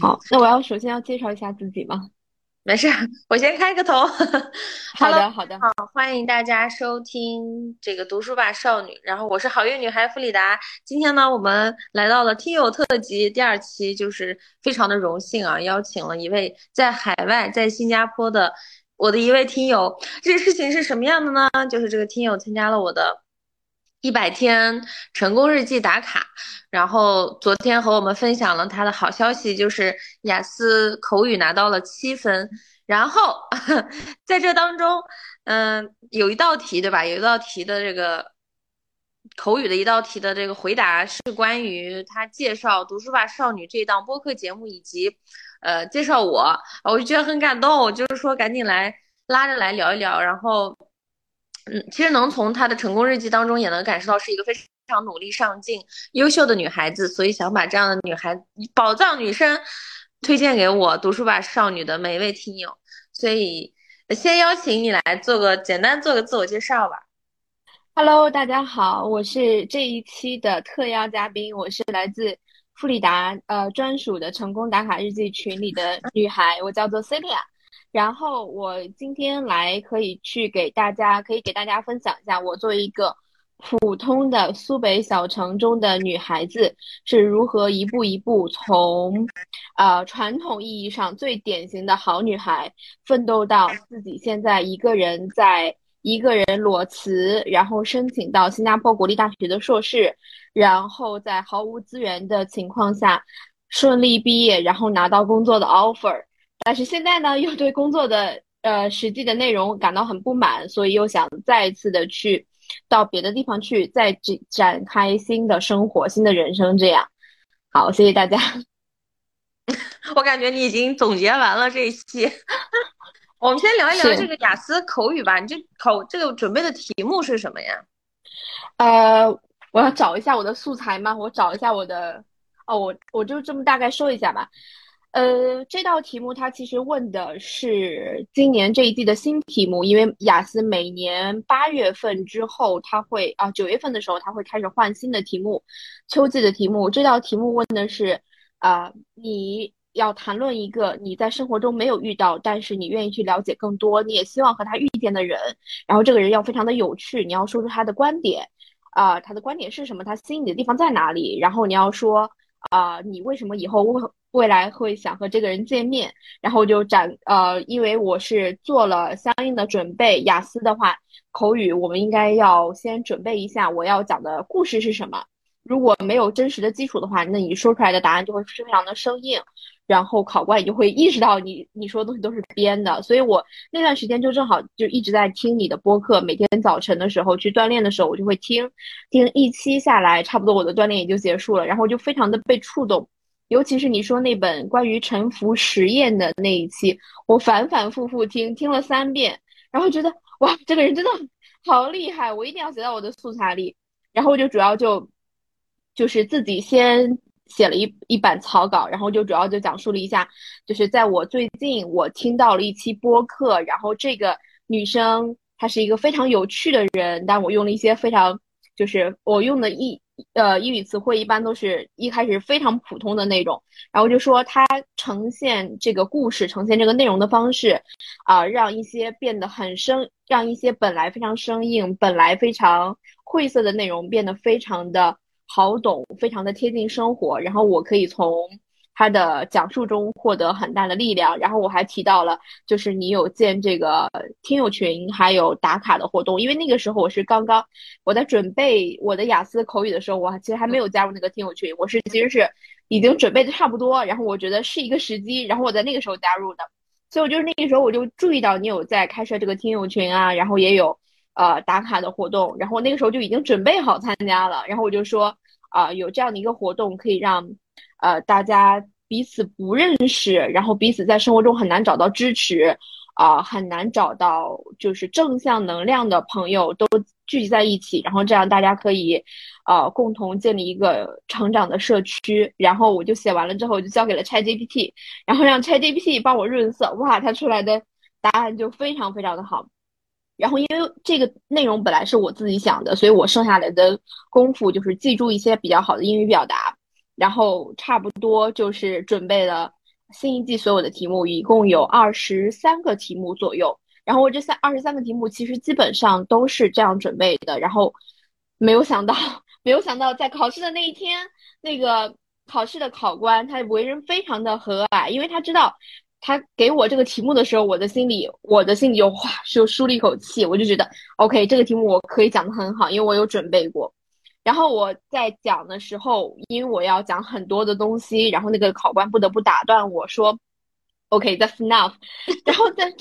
好，那我要首先要介绍一下自己吗？没事，我先开个头。好的，好的，好，欢迎大家收听这个读书吧少女。然后我是好运女孩弗里达。今天呢，我们来到了听友特辑第二期，就是非常的荣幸啊，邀请了一位在海外，在新加坡的我的一位听友。这个事情是什么样的呢？就是这个听友参加了我的。一百天成功日记打卡，然后昨天和我们分享了他的好消息，就是雅思口语拿到了七分。然后 在这当中，嗯，有一道题，对吧？有一道题的这个口语的一道题的这个回答是关于他介绍《读书吧少女》这档播客节目，以及呃介绍我，我就觉得很感动，就是说赶紧来拉着来聊一聊，然后。嗯，其实能从她的成功日记当中也能感受到是一个非常努力上进、优秀的女孩子，所以想把这样的女孩宝藏女生推荐给我读书吧少女的每一位听友。所以先邀请你来做个简单做个自我介绍吧。Hello，大家好，我是这一期的特邀嘉宾，我是来自富里达呃专属的成功打卡日记群里的女孩，我叫做 Celia。然后我今天来可以去给大家，可以给大家分享一下，我作为一个普通的苏北小城中的女孩子是如何一步一步从，呃传统意义上最典型的好女孩，奋斗到自己现在一个人在一个人裸辞，然后申请到新加坡国立大学的硕士，然后在毫无资源的情况下顺利毕业，然后拿到工作的 offer。但是现在呢，又对工作的呃实际的内容感到很不满，所以又想再一次的去到别的地方去，再展展开新的生活、新的人生。这样，好，谢谢大家。我感觉你已经总结完了这一期，我们先聊一聊这个雅思口语吧。你这口这个准备的题目是什么呀？呃，我要找一下我的素材吗？我找一下我的，哦，我我就这么大概说一下吧。呃，这道题目它其实问的是今年这一季的新题目，因为雅思每年八月份之后，它会啊九月份的时候，它会开始换新的题目，秋季的题目。这道题目问的是啊，你要谈论一个你在生活中没有遇到，但是你愿意去了解更多，你也希望和他遇见的人，然后这个人要非常的有趣，你要说出他的观点啊，他的观点是什么？他吸引你的地方在哪里？然后你要说啊，你为什么以后未。未来会想和这个人见面，然后就展呃，因为我是做了相应的准备。雅思的话，口语我们应该要先准备一下，我要讲的故事是什么。如果没有真实的基础的话，那你说出来的答案就会非常的生硬，然后考官也就会意识到你你说的东西都是编的。所以我那段时间就正好就一直在听你的播客，每天早晨的时候去锻炼的时候，我就会听听一期下来，差不多我的锻炼也就结束了，然后就非常的被触动。尤其是你说那本关于沉浮实验的那一期，我反反复复听，听了三遍，然后觉得哇，这个人真的好厉害，我一定要写到我的素材里。然后我就主要就就是自己先写了一一版草稿，然后就主要就讲述了一下，就是在我最近我听到了一期播客，然后这个女生她是一个非常有趣的人，但我用了一些非常就是我用的一。呃，英语词汇一般都是一开始非常普通的那种，然后就说她呈现这个故事、呈现这个内容的方式，啊，让一些变得很生，让一些本来非常生硬、本来非常晦涩的内容变得非常的好懂，非常的贴近生活。然后我可以从。他的讲述中获得很大的力量，然后我还提到了，就是你有建这个听友群，还有打卡的活动，因为那个时候我是刚刚我在准备我的雅思口语的时候，我其实还没有加入那个听友群，我是其实是已经准备的差不多，然后我觉得是一个时机，然后我在那个时候加入的，所以我就是那个时候我就注意到你有在开设这个听友群啊，然后也有呃打卡的活动，然后那个时候就已经准备好参加了，然后我就说啊有这样的一个活动可以让。呃，大家彼此不认识，然后彼此在生活中很难找到支持，啊，很难找到就是正向能量的朋友都聚集在一起，然后这样大家可以，呃，共同建立一个成长的社区。然后我就写完了之后，我就交给了 ChatGPT，然后让 ChatGPT 帮我润色，哇，它出来的答案就非常非常的好。然后因为这个内容本来是我自己想的，所以我剩下来的功夫就是记住一些比较好的英语表达。然后差不多就是准备了新一季所有的题目，一共有二十三个题目左右。然后我这三二十三个题目其实基本上都是这样准备的。然后没有想到，没有想到在考试的那一天，那个考试的考官他为人非常的和蔼，因为他知道他给我这个题目的时候，我的心里我的心里就哗就舒了一口气，我就觉得 OK，这个题目我可以讲的很好，因为我有准备过。然后我在讲的时候，因为我要讲很多的东西，然后那个考官不得不打断我说：“OK，that's enough。”然后在，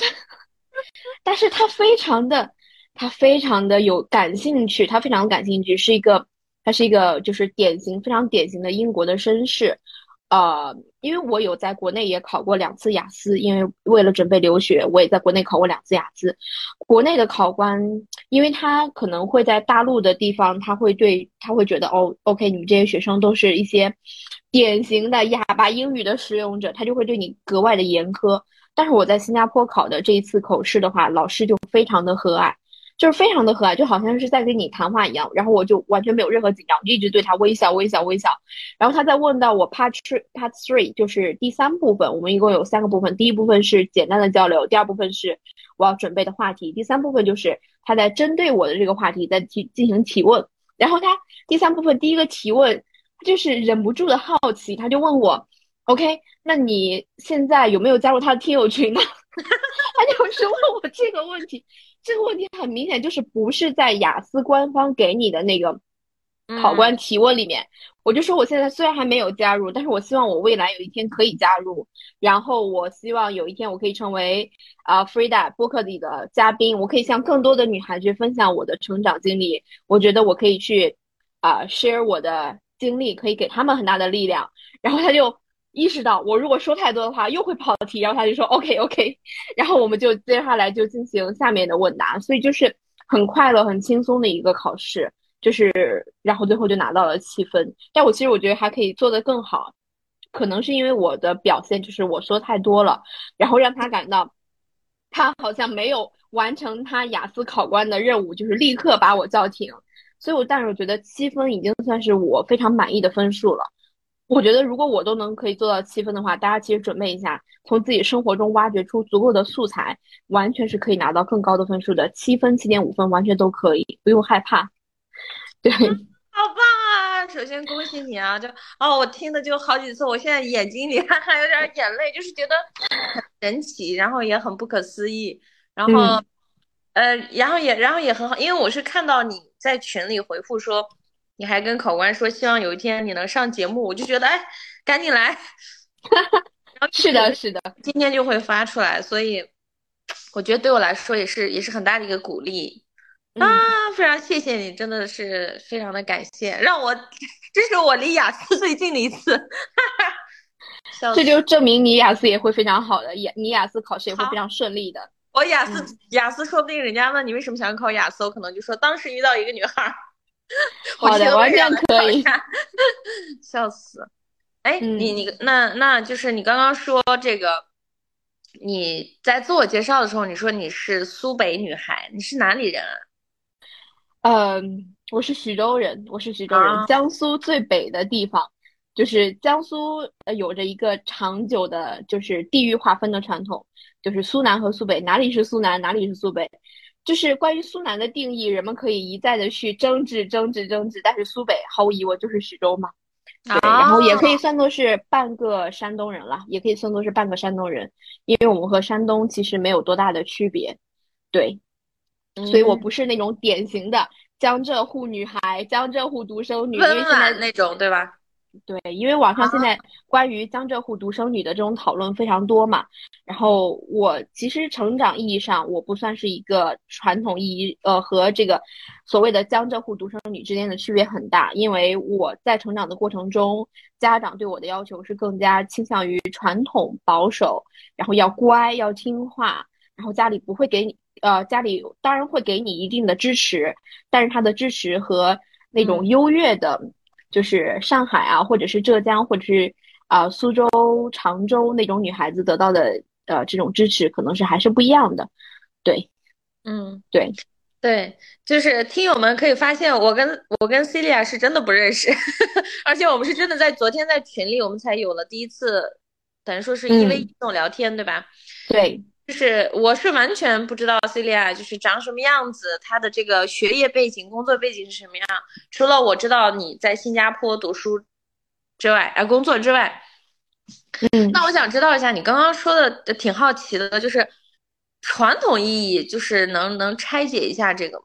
但是他非常的，他非常的有感兴趣，他非常感兴趣，是一个，他是一个就是典型非常典型的英国的绅士。呃，因为我有在国内也考过两次雅思，因为为了准备留学，我也在国内考过两次雅思。国内的考官，因为他可能会在大陆的地方，他会对他会觉得哦，OK，你们这些学生都是一些典型的哑巴英语的使用者，他就会对你格外的严苛。但是我在新加坡考的这一次口试的话，老师就非常的和蔼。就是非常的和蔼，就好像是在跟你谈话一样，然后我就完全没有任何紧张，就一直对他微笑微笑微笑。然后他在问到我 part three part three 就是第三部分，我们一共有三个部分，第一部分是简单的交流，第二部分是我要准备的话题，第三部分就是他在针对我的这个话题在提进行提问。然后他第三部分第一个提问，就是忍不住的好奇，他就问我，OK，那你现在有没有加入他的听友群呢？他就是问我这个问题。这个问题很明显就是不是在雅思官方给你的那个考官提问里面，我就说我现在虽然还没有加入，但是我希望我未来有一天可以加入，然后我希望有一天我可以成为啊 Frida 播客里的嘉宾，我可以向更多的女孩去分享我的成长经历，我觉得我可以去啊 share 我的经历，可以给他们很大的力量，然后他就。意识到我如果说太多的话又会跑题，然后他就说 OK OK，然后我们就接下来就进行下面的问答，所以就是很快乐、很轻松的一个考试，就是然后最后就拿到了七分。但我其实我觉得还可以做得更好，可能是因为我的表现就是我说太多了，然后让他感到他好像没有完成他雅思考官的任务，就是立刻把我叫停。所以我但是我觉得七分已经算是我非常满意的分数了。我觉得，如果我都能可以做到七分的话，大家其实准备一下，从自己生活中挖掘出足够的素材，完全是可以拿到更高的分数的。七分、七点五分，完全都可以，不用害怕。对，好棒啊！首先恭喜你啊！就哦，我听的就好几次，我现在眼睛里还还有点眼泪，就是觉得很神奇，然后也很不可思议，然后，呃，然后也然后也很好，因为我是看到你在群里回复说。你还跟考官说希望有一天你能上节目，我就觉得哎，赶紧来。是的，是的，今天就会发出来，所以我觉得对我来说也是也是很大的一个鼓励啊！非常谢谢你，真的是非常的感谢，让我这是我离雅思最近的一次，哈哈这就证明你雅思也会非常好的，雅你雅思考试也会非常顺利的。我雅思雅思说不定人家问你为什么想考雅思，我可能就说当时遇到一个女孩。好的，完全可以，笑死！哎，你你那那就是你刚刚说这个，你在自我介绍的时候，你说你是苏北女孩，你是哪里人啊？嗯，我是徐州人，我是徐州人，江苏最北的地方，就是江苏呃有着一个长久的，就是地域划分的传统，就是苏南和苏北，哪里是苏南，哪里是苏北。就是关于苏南的定义，人们可以一再的去争执、争执、争执。但是苏北毫无疑问就是徐州嘛，对，然后也可以算作是半个山东人了，也可以算作是半个山东人，因为我们和山东其实没有多大的区别，对，所以我不是那种典型的江浙沪女孩、江浙沪独生女，因为现在那种对吧？对，因为网上现在关于江浙沪独生女的这种讨论非常多嘛，然后我其实成长意义上我不算是一个传统意义，呃，和这个所谓的江浙沪独生女之间的区别很大，因为我在成长的过程中，家长对我的要求是更加倾向于传统保守，然后要乖要听话，然后家里不会给你，呃，家里当然会给你一定的支持，但是他的支持和那种优越的。就是上海啊，或者是浙江，或者是啊苏州、常州那种女孩子得到的呃这种支持，可能是还是不一样的。对，嗯，对。对，就是听友们可以发现，我跟我跟 Celia 是真的不认识，而且我们是真的在昨天在群里，我们才有了第一次，等于说是一 v 一这种聊天，对吧？对，就是我是完全不知道 Celia 就是长什么样子，她的这个学业背景、工作背景是什么样。除了我知道你在新加坡读书之外，啊，工作之外，嗯，那我想知道一下，你刚刚说的挺好奇的，就是。传统意义就是能能拆解一下这个吗？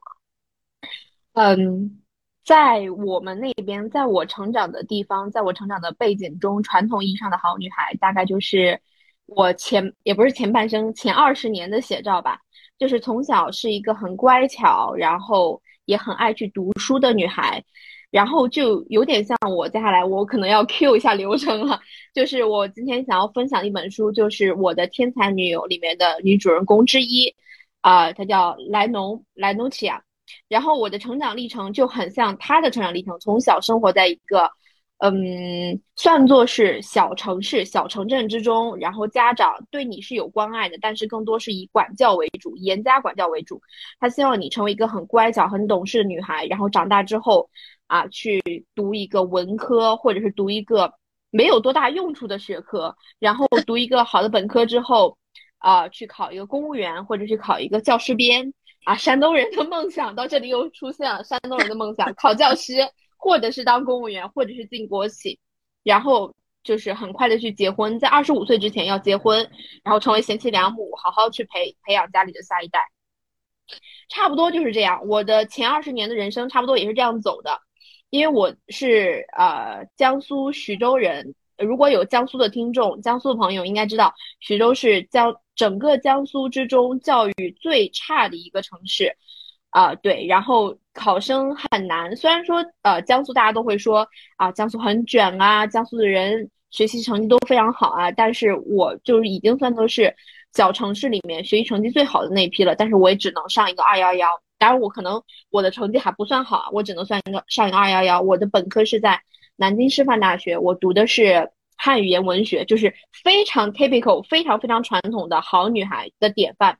嗯，在我们那边，在我成长的地方，在我成长的背景中，传统意义上的好女孩，大概就是我前也不是前半生，前二十年的写照吧。就是从小是一个很乖巧，然后也很爱去读书的女孩。然后就有点像我接下来我可能要 Q 一下流程了，就是我今天想要分享一本书，就是我的天才女友里面的女主人公之一，啊，她叫莱农莱农奇亚。然后我的成长历程就很像她的成长历程，从小生活在一个，嗯，算作是小城市、小城镇之中，然后家长对你是有关爱的，但是更多是以管教为主，严加管教为主。他希望你成为一个很乖巧、很懂事的女孩，然后长大之后。啊，去读一个文科，或者是读一个没有多大用处的学科，然后读一个好的本科之后，啊，去考一个公务员，或者去考一个教师编。啊，山东人的梦想到这里又出现了，山东人的梦想考教师，或者是当公务员，或者是进国企，然后就是很快的去结婚，在二十五岁之前要结婚，然后成为贤妻良母，好好去培培养家里的下一代。差不多就是这样，我的前二十年的人生差不多也是这样走的。因为我是呃江苏徐州人，如果有江苏的听众，江苏的朋友应该知道，徐州是江整个江苏之中教育最差的一个城市，啊对，然后考生很难。虽然说呃江苏大家都会说啊江苏很卷啊，江苏的人学习成绩都非常好啊，但是我就是已经算作是小城市里面学习成绩最好的那一批了，但是我也只能上一个二幺幺。当然，我可能我的成绩还不算好，我只能算一个上一个二幺幺。我的本科是在南京师范大学，我读的是汉语言文学，就是非常 typical、非常非常传统的好女孩的典范。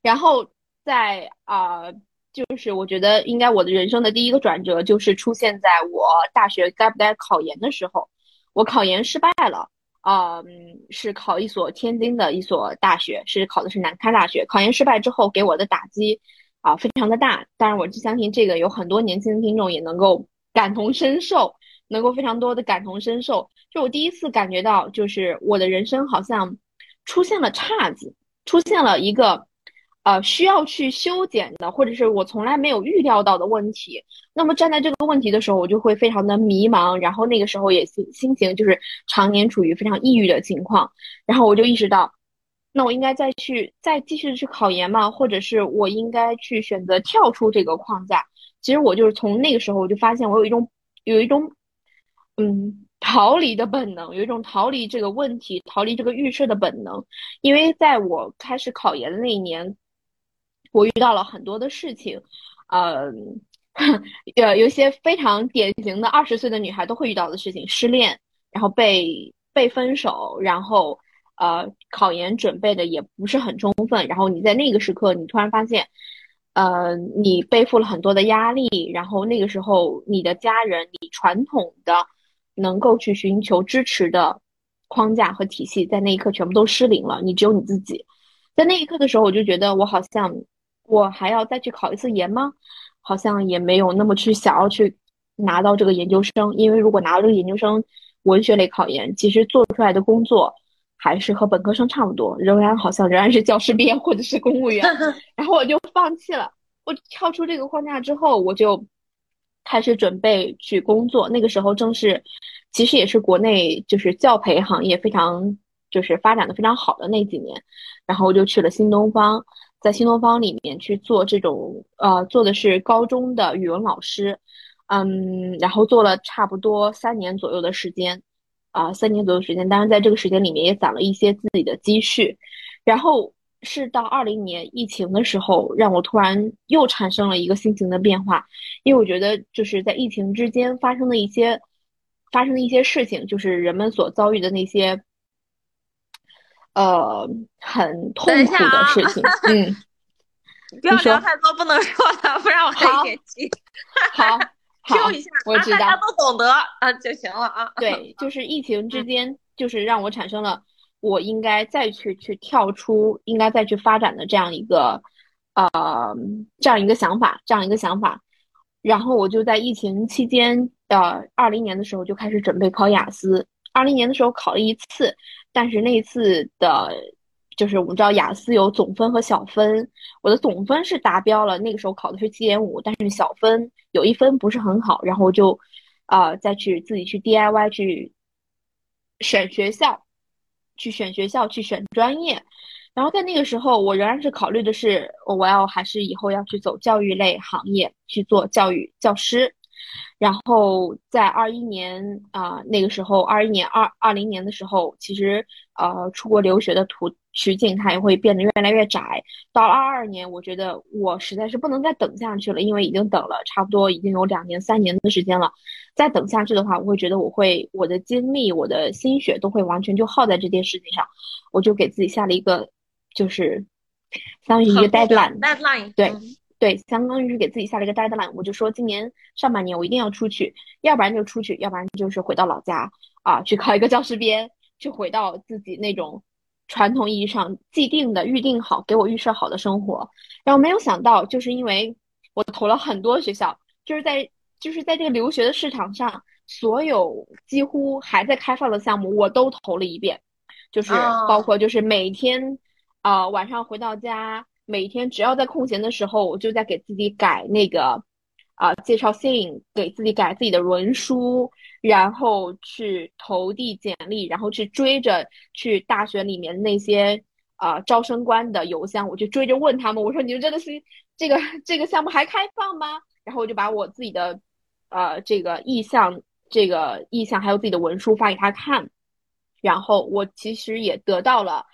然后在啊，就是我觉得应该我的人生的第一个转折，就是出现在我大学该不该考研的时候。我考研失败了，啊，是考一所天津的一所大学，是考的是南开大学。考研失败之后，给我的打击。啊，非常的大，当然，我就相信这个有很多年轻的听众也能够感同身受，能够非常多的感同身受。就我第一次感觉到，就是我的人生好像出现了岔子，出现了一个呃需要去修剪的，或者是我从来没有预料到的问题。那么站在这个问题的时候，我就会非常的迷茫，然后那个时候也心心情就是常年处于非常抑郁的情况，然后我就意识到。那我应该再去再继续去考研吗？或者是我应该去选择跳出这个框架？其实我就是从那个时候我就发现我有一种有一种嗯逃离的本能，有一种逃离这个问题、逃离这个预设的本能。因为在我开始考研的那一年，我遇到了很多的事情，呃，呃，有些非常典型的二十岁的女孩都会遇到的事情：失恋，然后被被分手，然后。呃，考研准备的也不是很充分，然后你在那个时刻，你突然发现，呃，你背负了很多的压力，然后那个时候你的家人，你传统的能够去寻求支持的框架和体系，在那一刻全部都失灵了，你只有你自己。在那一刻的时候，我就觉得我好像我还要再去考一次研吗？好像也没有那么去想要去拿到这个研究生，因为如果拿到这个研究生文学类考研，其实做出来的工作。还是和本科生差不多，仍然好像仍然是教师编或者是公务员，然后我就放弃了。我跳出这个框架之后，我就开始准备去工作。那个时候正是，其实也是国内就是教培行业非常就是发展的非常好的那几年。然后我就去了新东方，在新东方里面去做这种呃做的是高中的语文老师，嗯，然后做了差不多三年左右的时间。啊，三年左右时间，当然在这个时间里面也攒了一些自己的积蓄，然后是到二零年疫情的时候，让我突然又产生了一个心情的变化，因为我觉得就是在疫情之间发生的一些发生的一些事情，就是人们所遭遇的那些呃很痛苦的事情。嗯，不要聊太多不能说的，不然我还有点急。好，Q 一下，我知道，大家都懂得啊就行了啊。对，就是疫情之间，就是让我产生了我应该再去去跳出，应该再去发展的这样一个呃这样一个想法，这样一个想法。然后我就在疫情期间，呃，二零年的时候就开始准备考雅思。二零年的时候考了一次，但是那一次的，就是我们知道雅思有总分和小分，我的总分是达标了，那个时候考的是七点五，但是小分有一分不是很好，然后我就，啊，再去自己去 DIY 去选学校，去选学校，去选专业。然后在那个时候，我仍然是考虑的是，我要还是以后要去走教育类行业，去做教育教师。然后在二一年啊，那个时候，二一年二二零年的时候，其实呃，出国留学的途途径它也会变得越来越窄。到了二二年，我觉得我实在是不能再等下去了，因为已经等了差不多已经有两年、三年的时间了。再等下去的话，我会觉得我会我的精力、我的心血都会完全就耗在这件事情上。我就给自己下了一个。就是相当于一个 deadline，对对，相当于是给自己下了一个 deadline。我就说今年上半年我一定要出去，要不然就出去，要不然就是回到老家啊，去考一个教师编，去回到自己那种传统意义上既定的、预定好、给我预设好的生活。然后没有想到，就是因为我投了很多学校，就是在就是在这个留学的市场上，所有几乎还在开放的项目我都投了一遍。就是包括就是每天，啊晚上回到家，每天只要在空闲的时候，我就在给自己改那个，啊介绍信，给自己改自己的文书，然后去投递简历，然后去追着去大学里面那些啊招生官的邮箱，我就追着问他们，我说你们真的是这个这个项目还开放吗？然后我就把我自己的，呃这个意向，这个意向还有自己的文书发给他看。然后我其实也得到了，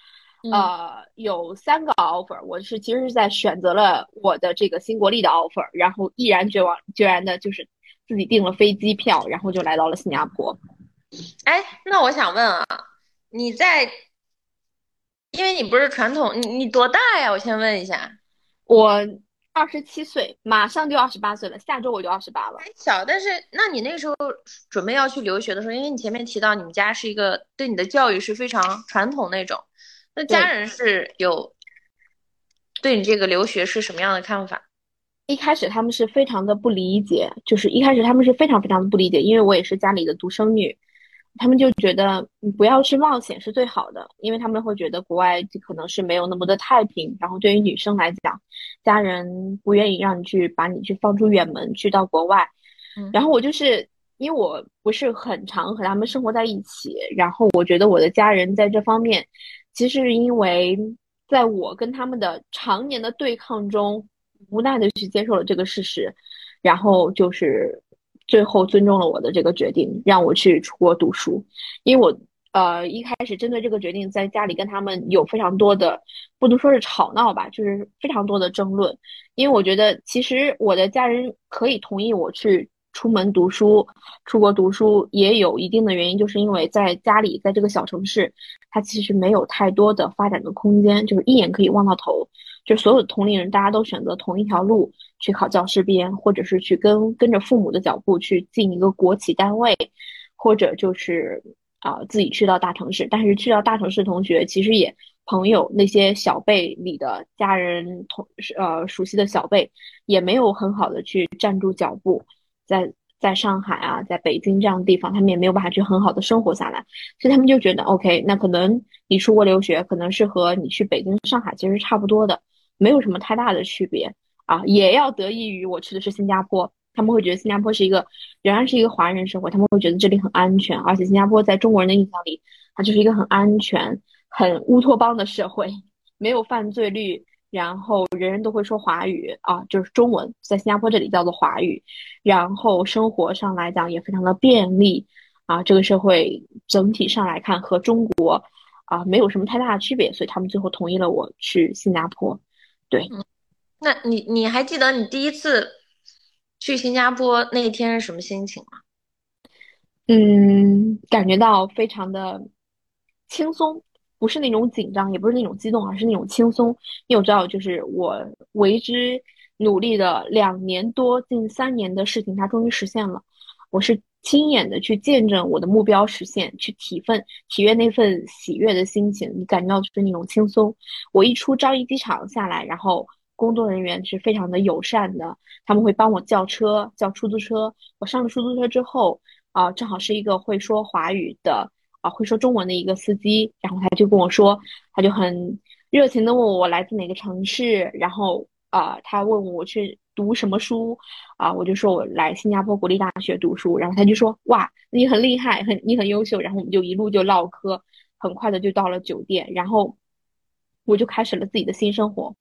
呃，有三个 offer。我是其实是在选择了我的这个新国立的 offer，然后毅然决往决然的，就是自己订了飞机票，然后就来到了新加坡。哎，那我想问啊，你在，因为你不是传统，你你多大呀？我先问一下，我。二十七岁，马上就二十八岁了，下周我就二十八了。还小，但是那你那个时候准备要去留学的时候，因为你前面提到你们家是一个对你的教育是非常传统那种，那家人是有对你这个留学是什么样的看法？一开始他们是非常的不理解，就是一开始他们是非常非常的不理解，因为我也是家里的独生女。他们就觉得你不要去冒险是最好的，因为他们会觉得国外可能是没有那么的太平。然后对于女生来讲，家人不愿意让你去把你去放出远门去到国外。然后我就是因为我不是很常和他们生活在一起，然后我觉得我的家人在这方面，其实是因为在我跟他们的常年的对抗中，无奈的去接受了这个事实，然后就是。最后尊重了我的这个决定，让我去出国读书。因为我呃一开始针对这个决定，在家里跟他们有非常多的，不能说是吵闹吧，就是非常多的争论。因为我觉得其实我的家人可以同意我去出门读书、出国读书，也有一定的原因，就是因为在家里，在这个小城市，它其实没有太多的发展的空间，就是一眼可以望到头。就所有的同龄人，大家都选择同一条路去考教师编，或者是去跟跟着父母的脚步去进一个国企单位，或者就是啊自己去到大城市。但是去到大城市，同学其实也朋友那些小辈里的家人同呃熟悉的小辈，也没有很好的去站住脚步，在在上海啊，在北京这样的地方，他们也没有办法去很好的生活下来，所以他们就觉得 OK，那可能你出国留学，可能是和你去北京、上海其实差不多的。没有什么太大的区别啊，也要得益于我去的是新加坡，他们会觉得新加坡是一个仍然是一个华人社会，他们会觉得这里很安全，而且新加坡在中国人的印象里，它就是一个很安全、很乌托邦的社会，没有犯罪率，然后人人都会说华语啊，就是中文，在新加坡这里叫做华语，然后生活上来讲也非常的便利啊，这个社会整体上来看和中国啊没有什么太大的区别，所以他们最后同意了我去新加坡。对，那你你还记得你第一次去新加坡那一天是什么心情吗？嗯，感觉到非常的轻松，不是那种紧张，也不是那种激动，而是那种轻松。因为我知道，就是我为之努力的两年多、近三年的事情，它终于实现了。我是亲眼的去见证我的目标实现，去体份体验那份喜悦的心情。你感觉到就是那种轻松。我一出樟宜机场下来，然后工作人员是非常的友善的，他们会帮我叫车、叫出租车。我上了出租车之后，啊，正好是一个会说华语的。啊，会说中文的一个司机，然后他就跟我说，他就很热情的问我来自哪个城市，然后啊，他问我去读什么书，啊，我就说我来新加坡国立大学读书，然后他就说哇，你很厉害，很你很优秀，然后我们就一路就唠嗑，很快的就到了酒店，然后我就开始了自己的新生活，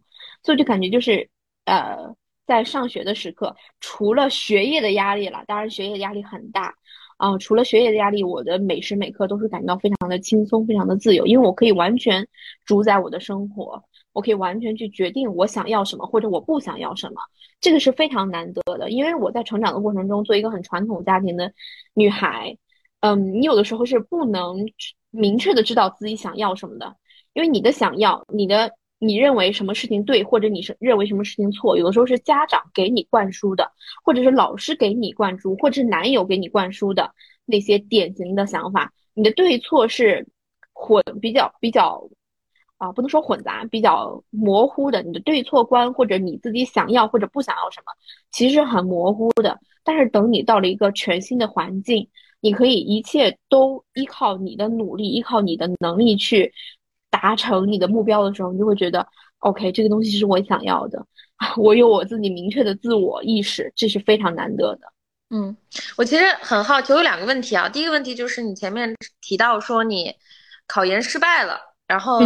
所以就感觉就是呃，在上学的时刻，除了学业的压力了，当然学业压力很大。啊，除了学业的压力，我的每时每刻都是感到非常的轻松，非常的自由，因为我可以完全主宰我的生活，我可以完全去决定我想要什么或者我不想要什么，这个是非常难得的。因为我在成长的过程中，做一个很传统家庭的女孩，嗯，你有的时候是不能明确的知道自己想要什么的，因为你的想要，你的。你认为什么事情对，或者你是认为什么事情错？有的时候是家长给你灌输的，或者是老师给你灌输，或者是男友给你灌输的那些典型的想法。你的对错是混比较比较啊，不能说混杂，比较模糊的。你的对错观或者你自己想要或者不想要什么，其实很模糊的。但是等你到了一个全新的环境，你可以一切都依靠你的努力，依靠你的能力去。达成你的目标的时候，你就会觉得，OK，这个东西是我想要的，我有我自己明确的自我意识，这是非常难得的。嗯，我其实很好奇，有两个问题啊。第一个问题就是你前面提到说你考研失败了，然后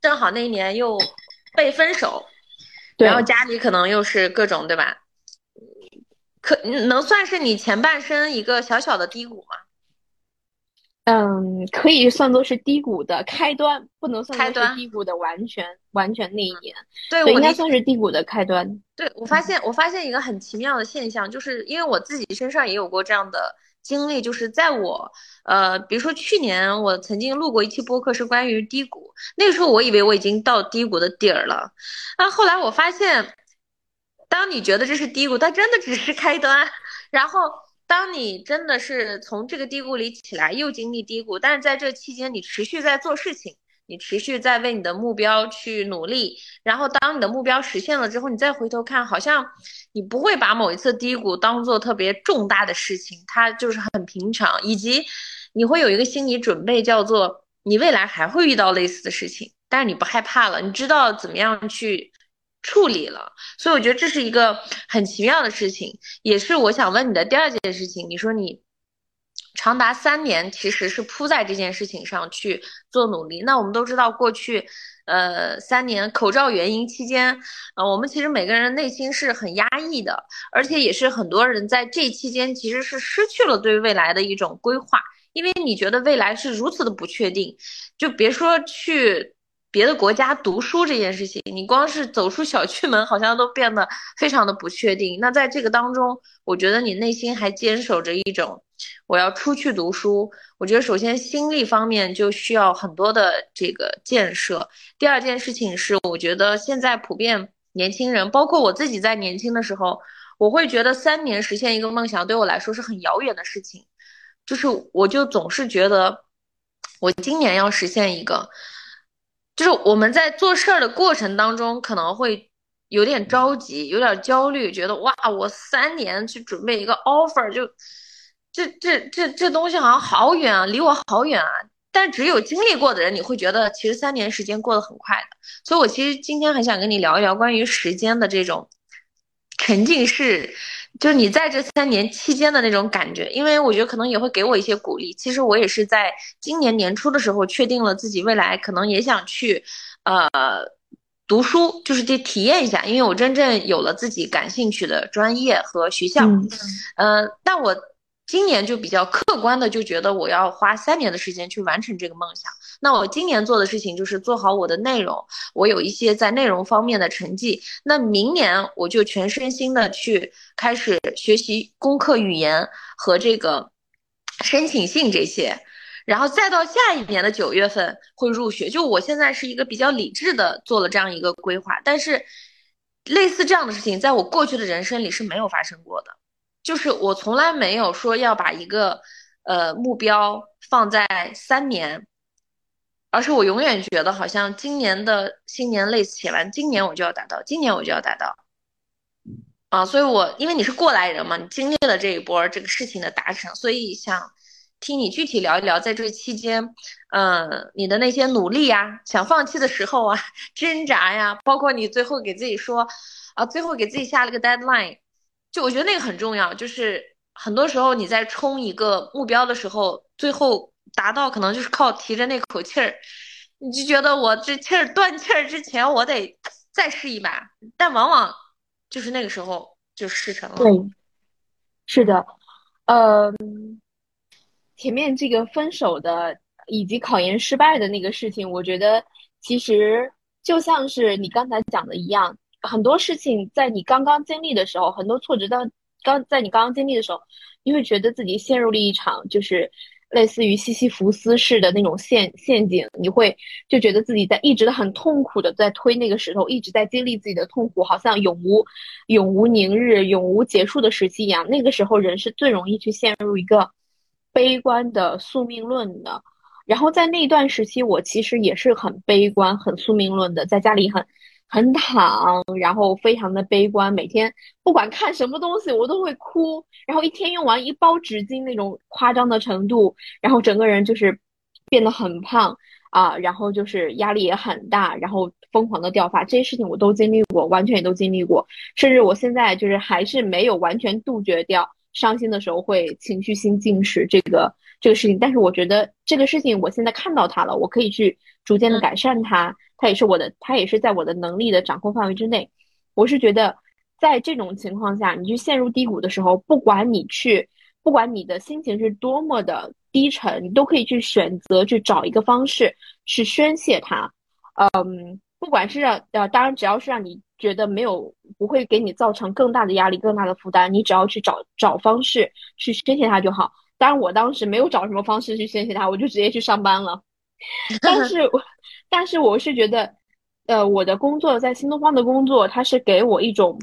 正好那一年又被分手，然后家里可能又是各种，对吧？可能算是你前半生一个小小的低谷吗？嗯，可以算作是低谷的开端，不能算作是低谷的完全完全那一年。对，应该算是低谷的开端。对我发现，我发现一个很奇妙的现象，就是因为我自己身上也有过这样的经历，就是在我呃，比如说去年我曾经录过一期播客，是关于低谷，那个时候我以为我已经到低谷的底儿了，但后来我发现，当你觉得这是低谷，它真的只是开端，然后。当你真的是从这个低谷里起来，又经历低谷，但是在这期间你持续在做事情，你持续在为你的目标去努力，然后当你的目标实现了之后，你再回头看，好像你不会把某一次低谷当做特别重大的事情，它就是很平常，以及你会有一个心理准备，叫做你未来还会遇到类似的事情，但是你不害怕了，你知道怎么样去。处理了，所以我觉得这是一个很奇妙的事情，也是我想问你的第二件事情。你说你长达三年其实是扑在这件事情上去做努力，那我们都知道过去，呃，三年口罩原因期间，呃，我们其实每个人内心是很压抑的，而且也是很多人在这期间其实是失去了对未来的一种规划，因为你觉得未来是如此的不确定，就别说去。别的国家读书这件事情，你光是走出小区门，好像都变得非常的不确定。那在这个当中，我觉得你内心还坚守着一种我要出去读书。我觉得首先心力方面就需要很多的这个建设。第二件事情是，我觉得现在普遍年轻人，包括我自己在年轻的时候，我会觉得三年实现一个梦想对我来说是很遥远的事情。就是我就总是觉得，我今年要实现一个。就是我们在做事儿的过程当中，可能会有点着急，有点焦虑，觉得哇，我三年去准备一个 offer，就这这这这东西好像好远啊，离我好远啊。但只有经历过的人，你会觉得其实三年时间过得很快的。所以我其实今天很想跟你聊一聊关于时间的这种沉浸式。就是你在这三年期间的那种感觉，因为我觉得可能也会给我一些鼓励。其实我也是在今年年初的时候确定了自己未来可能也想去，呃，读书，就是去体验一下，因为我真正有了自己感兴趣的专业和学校，嗯，但我。今年就比较客观的就觉得我要花三年的时间去完成这个梦想。那我今年做的事情就是做好我的内容，我有一些在内容方面的成绩。那明年我就全身心的去开始学习攻克语言和这个申请信这些。然后再到下一年的九月份会入学。就我现在是一个比较理智的做了这样一个规划，但是类似这样的事情，在我过去的人生里是没有发生过的。就是我从来没有说要把一个呃目标放在三年，而是我永远觉得好像今年的新年类似写完，今年我就要达到，今年我就要达到。啊，所以我因为你是过来人嘛，你经历了这一波这个事情的达成，所以想听你具体聊一聊，在这期间，嗯，你的那些努力呀，想放弃的时候啊，挣扎呀，包括你最后给自己说，啊，最后给自己下了个 deadline，就我觉得那个很重要，就是很多时候你在冲一个目标的时候，最后达到可能就是靠提着那口气儿，你就觉得我这气儿断气儿之前我得再试一把，但往往。就是那个时候就失成了。对，是的，呃，前面这个分手的以及考研失败的那个事情，我觉得其实就像是你刚才讲的一样，很多事情在你刚刚经历的时候，很多挫折当刚在你刚刚经历的时候，你会觉得自己陷入了一场就是。类似于西西弗斯式的那种陷陷阱，你会就觉得自己在一直很痛苦的在推那个石头，一直在经历自己的痛苦，好像永无永无宁日、永无结束的时期一样。那个时候，人是最容易去陷入一个悲观的宿命论的。然后在那段时期，我其实也是很悲观、很宿命论的，在家里很。很躺，然后非常的悲观，每天不管看什么东西，我都会哭，然后一天用完一包纸巾那种夸张的程度，然后整个人就是变得很胖啊，然后就是压力也很大，然后疯狂的掉发，这些事情我都经历过，完全也都经历过，甚至我现在就是还是没有完全杜绝掉伤心的时候会情绪性进食这个这个事情，但是我觉得这个事情我现在看到它了，我可以去逐渐的改善它。它也是我的，它也是在我的能力的掌控范围之内。我是觉得，在这种情况下，你去陷入低谷的时候，不管你去，不管你的心情是多么的低沉，你都可以去选择去找一个方式去宣泄它。嗯，不管是让呃，当然只要是让你觉得没有不会给你造成更大的压力、更大的负担，你只要去找找方式去宣泄它就好。当然，我当时没有找什么方式去宣泄它，我就直接去上班了。但是，但是我是觉得，呃，我的工作在新东方的工作，它是给我一种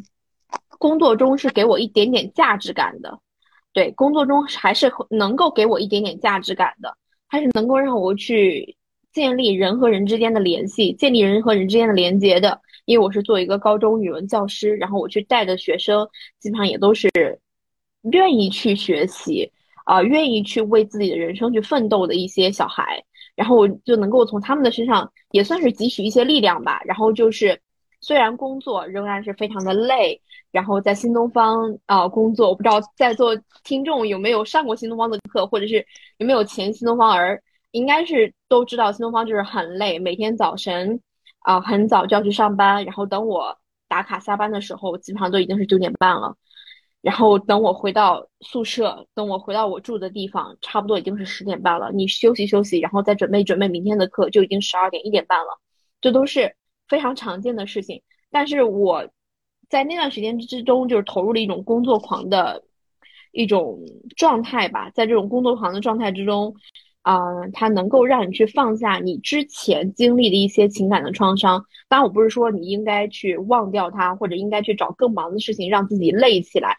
工作中是给我一点点价值感的，对，工作中还是能够给我一点点价值感的，它是能够让我去建立人和人之间的联系，建立人和人之间的连接的。因为我是做一个高中语文教师，然后我去带的学生，基本上也都是愿意去学习啊，愿意去为自己的人生去奋斗的一些小孩。然后我就能够从他们的身上也算是汲取一些力量吧。然后就是，虽然工作仍然是非常的累，然后在新东方啊工作，我不知道在座听众有没有上过新东方的课，或者是有没有前新东方儿，应该是都知道新东方就是很累，每天早晨啊很早就要去上班，然后等我打卡下班的时候，基本上都已经是九点半了。然后等我回到宿舍，等我回到我住的地方，差不多已经是十点半了。你休息休息，然后再准备准备明天的课，就已经十二点一点半了。这都是非常常见的事情。但是我在那段时间之中，就是投入了一种工作狂的一种状态吧。在这种工作狂的状态之中，啊，它能够让你去放下你之前经历的一些情感的创伤。当然，我不是说你应该去忘掉它，或者应该去找更忙的事情让自己累起来。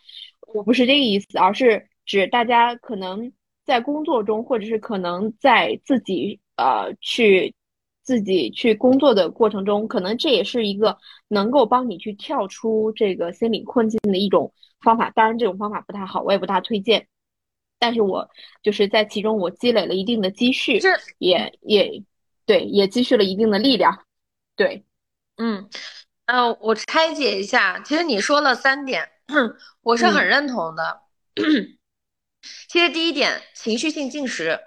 我不是这个意思，而是指大家可能在工作中，或者是可能在自己呃去自己去工作的过程中，可能这也是一个能够帮你去跳出这个心理困境的一种方法。当然，这种方法不太好，我也不大推荐。但是我就是在其中，我积累了一定的积蓄，也也对，也积蓄了一定的力量。对，嗯，呃，我拆解一下，其实你说了三点。我是很认同的。其实第一点，情绪性进食。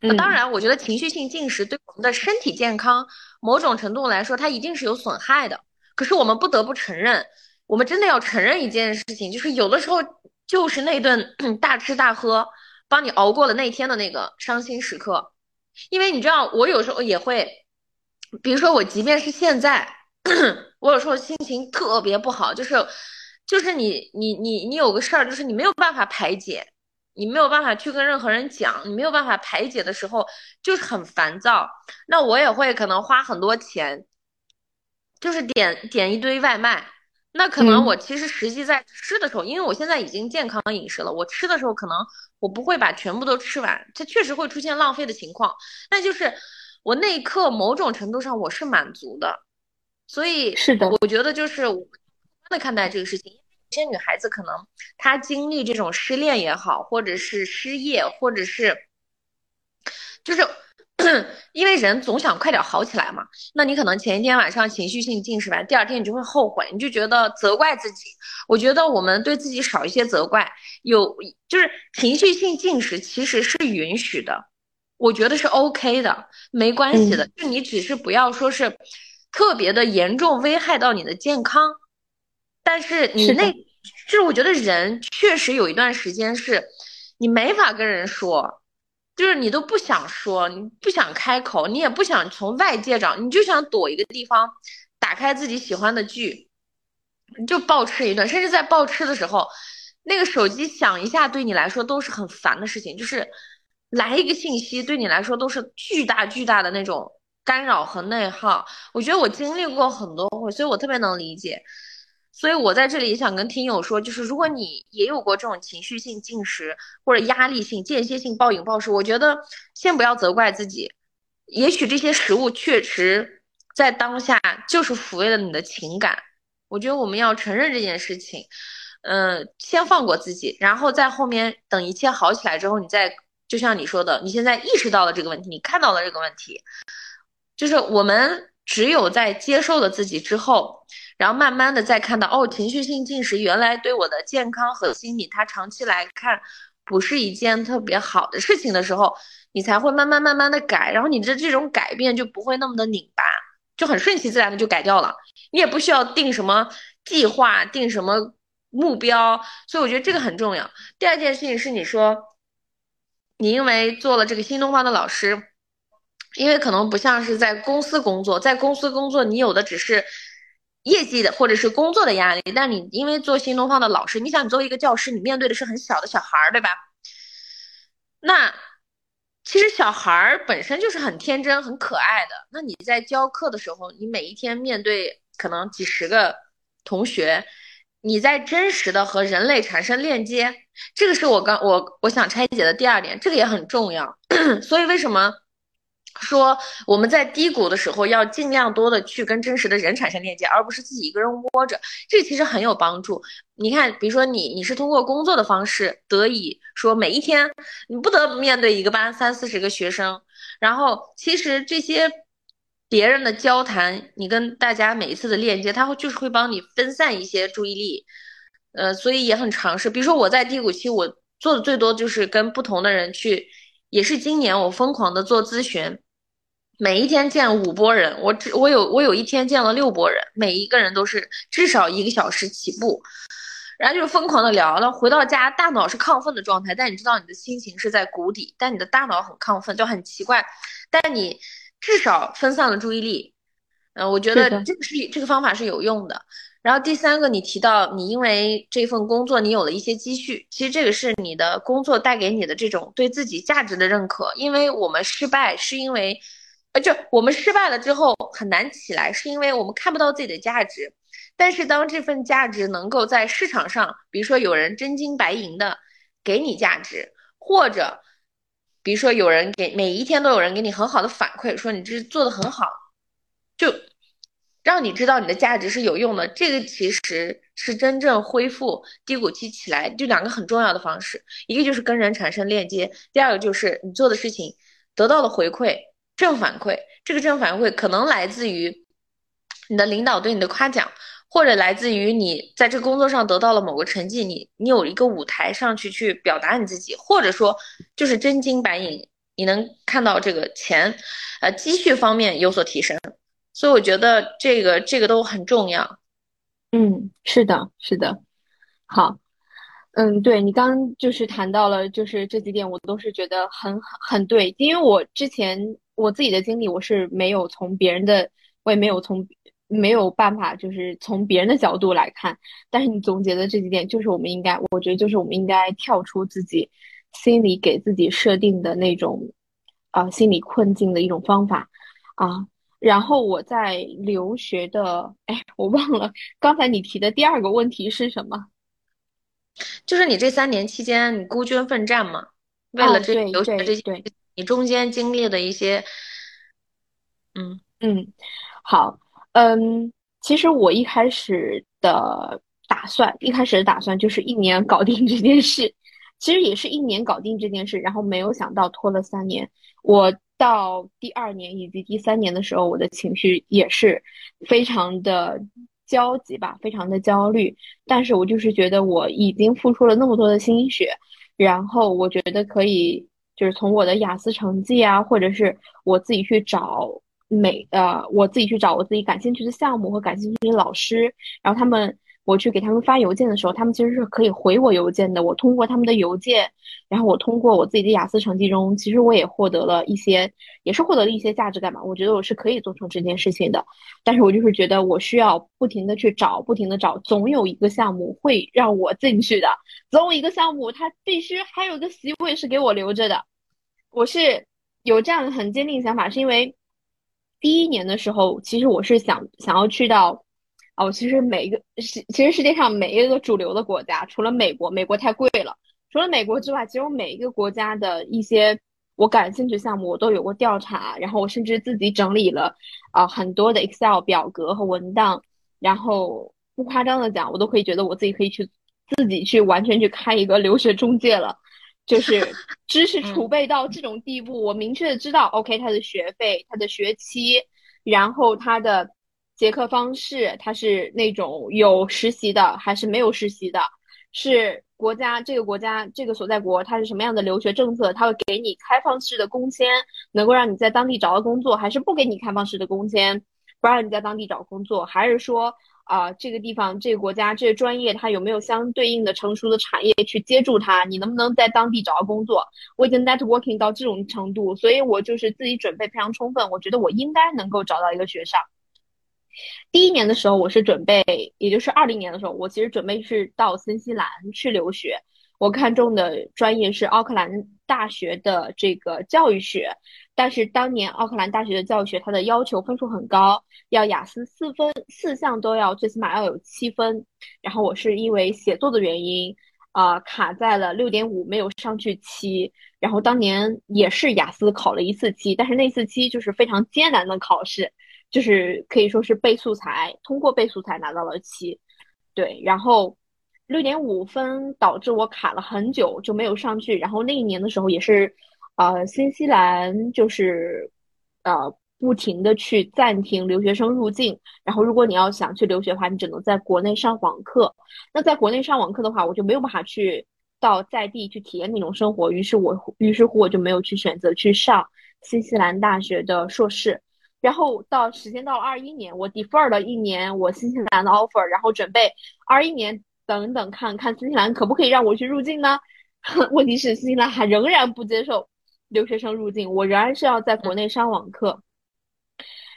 那当然，我觉得情绪性进食对我们的身体健康，某种程度来说，它一定是有损害的。可是我们不得不承认，我们真的要承认一件事情，就是有的时候就是那顿 大吃大喝，帮你熬过了那天的那个伤心时刻。因为你知道，我有时候也会，比如说我即便是现在，我有时候心情特别不好，就是。就是你你你你有个事儿，就是你没有办法排解，你没有办法去跟任何人讲，你没有办法排解的时候，就是很烦躁。那我也会可能花很多钱，就是点点一堆外卖。那可能我其实实际在吃的时候，因为我现在已经健康饮食了，我吃的时候可能我不会把全部都吃完，它确实会出现浪费的情况。但就是我那一刻某种程度上我是满足的，所以是的，我觉得就是我的看待这个事情。有些女孩子可能她经历这种失恋也好，或者是失业，或者是就是。因为人总想快点好起来嘛，那你可能前一天晚上情绪性进食完，第二天你就会后悔，你就觉得责怪自己。我觉得我们对自己少一些责怪，有就是情绪性进食其实是允许的，我觉得是 OK 的，没关系的。就你只是不要说是特别的严重危害到你的健康，但是你那，就是我觉得人确实有一段时间是，你没法跟人说。就是你都不想说，你不想开口，你也不想从外界找，你就想躲一个地方，打开自己喜欢的剧，你就暴吃一顿。甚至在暴吃的时候，那个手机响一下，对你来说都是很烦的事情。就是来一个信息，对你来说都是巨大巨大的那种干扰和内耗。我觉得我经历过很多回，所以我特别能理解。所以我在这里也想跟听友说，就是如果你也有过这种情绪性进食或者压力性、间歇性暴饮暴食，我觉得先不要责怪自己，也许这些食物确实在当下就是抚慰了你的情感。我觉得我们要承认这件事情，嗯，先放过自己，然后在后面等一切好起来之后，你再就像你说的，你现在意识到了这个问题，你看到了这个问题，就是我们只有在接受了自己之后。然后慢慢的再看到哦，情绪性进食原来对我的健康和心理，它长期来看不是一件特别好的事情的时候，你才会慢慢慢慢的改，然后你的这种改变就不会那么的拧巴，就很顺其自然的就改掉了。你也不需要定什么计划，定什么目标，所以我觉得这个很重要。第二件事情是你说，你因为做了这个新东方的老师，因为可能不像是在公司工作，在公司工作你有的只是。业绩的或者是工作的压力，但你因为做新东方的老师，你想你作为一个教师，你面对的是很小的小孩儿，对吧？那其实小孩儿本身就是很天真、很可爱的。那你在教课的时候，你每一天面对可能几十个同学，你在真实的和人类产生链接，这个是我刚我我想拆解的第二点，这个也很重要。所以为什么？说我们在低谷的时候要尽量多的去跟真实的人产生链接，而不是自己一个人窝着，这其实很有帮助。你看，比如说你，你是通过工作的方式得以说每一天你不得不面对一个班三四十个学生，然后其实这些别人的交谈，你跟大家每一次的链接，他会就是会帮你分散一些注意力，呃，所以也很尝试。比如说我在低谷期，我做的最多就是跟不同的人去。也是今年我疯狂的做咨询，每一天见五波人，我只我有我有一天见了六波人，每一个人都是至少一个小时起步，然后就是疯狂的聊了。回到家，大脑是亢奋的状态，但你知道你的心情是在谷底，但你的大脑很亢奋，就很奇怪。但你至少分散了注意力，嗯，我觉得这个是这个方法是有用的。然后第三个，你提到你因为这份工作，你有了一些积蓄，其实这个是你的工作带给你的这种对自己价值的认可。因为我们失败是因为，呃，就我们失败了之后很难起来，是因为我们看不到自己的价值。但是当这份价值能够在市场上，比如说有人真金白银的给你价值，或者比如说有人给每一天都有人给你很好的反馈，说你这做的很好，就。让你知道你的价值是有用的，这个其实是真正恢复低谷期起来就两个很重要的方式，一个就是跟人产生链接，第二个就是你做的事情得到了回馈，正反馈。这个正反馈可能来自于你的领导对你的夸奖，或者来自于你在这工作上得到了某个成绩，你你有一个舞台上去去表达你自己，或者说就是真金白银，你能看到这个钱，呃，积蓄方面有所提升。所以我觉得这个这个都很重要，嗯，是的，是的，好，嗯，对你刚就是谈到了，就是这几点我都是觉得很很对，因为我之前我自己的经历我是没有从别人的，我也没有从没有办法就是从别人的角度来看，但是你总结的这几点就是我们应该，我觉得就是我们应该跳出自己心里给自己设定的那种啊心理困境的一种方法啊。然后我在留学的，哎，我忘了刚才你提的第二个问题是什么？就是你这三年期间，你孤军奋战嘛？为了这留学这些，你中间经历的一些，嗯嗯，好，嗯，其实我一开始的打算，一开始的打算就是一年搞定这件事，其实也是一年搞定这件事，然后没有想到拖了三年。我到第二年以及第三年的时候，我的情绪也是非常的。焦急吧，非常的焦虑，但是我就是觉得我已经付出了那么多的心血，然后我觉得可以，就是从我的雅思成绩啊，或者是我自己去找美呃，我自己去找我自己感兴趣的项目和感兴趣的老师，然后他们。我去给他们发邮件的时候，他们其实是可以回我邮件的。我通过他们的邮件，然后我通过我自己的雅思成绩中，其实我也获得了一些，也是获得了一些价值感嘛。我觉得我是可以做成这件事情的，但是我就是觉得我需要不停的去找，不停的找，总有一个项目会让我进去的，总有一个项目它必须还有个席位是给我留着的。我是有这样的很坚定想法，是因为第一年的时候，其实我是想想要去到。哦，其实每一个世，其实世界上每一个主流的国家，除了美国，美国太贵了。除了美国之外，其实我每一个国家的一些我感兴趣项目，我都有过调查。然后我甚至自己整理了啊很多的 Excel 表格和文档。然后不夸张的讲，我都可以觉得我自己可以去自己去完全去开一个留学中介了。就是 知识储备到这种地步，我明确的知道，OK，它的学费、它的学期，然后它的。结课方式，它是那种有实习的还是没有实习的？是国家这个国家这个所在国它是什么样的留学政策？它会给你开放式的工签，能够让你在当地找到工作，还是不给你开放式的工签，不让你在当地找工作？还是说啊，这个地方这个国家这个专业它有没有相对应的成熟的产业去接住它？你能不能在当地找到工作？我已经 networking 到这种程度，所以我就是自己准备非常充分，我觉得我应该能够找到一个学上。第一年的时候，我是准备，也就是二零年的时候，我其实准备是到新西兰去留学。我看中的专业是奥克兰大学的这个教育学，但是当年奥克兰大学的教育学它的要求分数很高，要雅思四分，四项都要最起码要有七分。然后我是因为写作的原因，啊，卡在了六点五，没有上去七。然后当年也是雅思考了一次七，但是那次七就是非常艰难的考试。就是可以说是背素材，通过背素材拿到了七，对，然后六点五分导致我卡了很久就没有上去。然后那一年的时候也是，呃，新西兰就是呃不停的去暂停留学生入境。然后如果你要想去留学的话，你只能在国内上网课。那在国内上网课的话，我就没有办法去到在地去体验那种生活。于是我于是乎我就没有去选择去上新西兰大学的硕士。然后到时间到了二一年，我 defer 了一年我新西兰的 offer，然后准备二一年等等看看新西兰可不可以让我去入境呢？问题是新西兰还仍然不接受留学生入境，我仍然是要在国内上网课，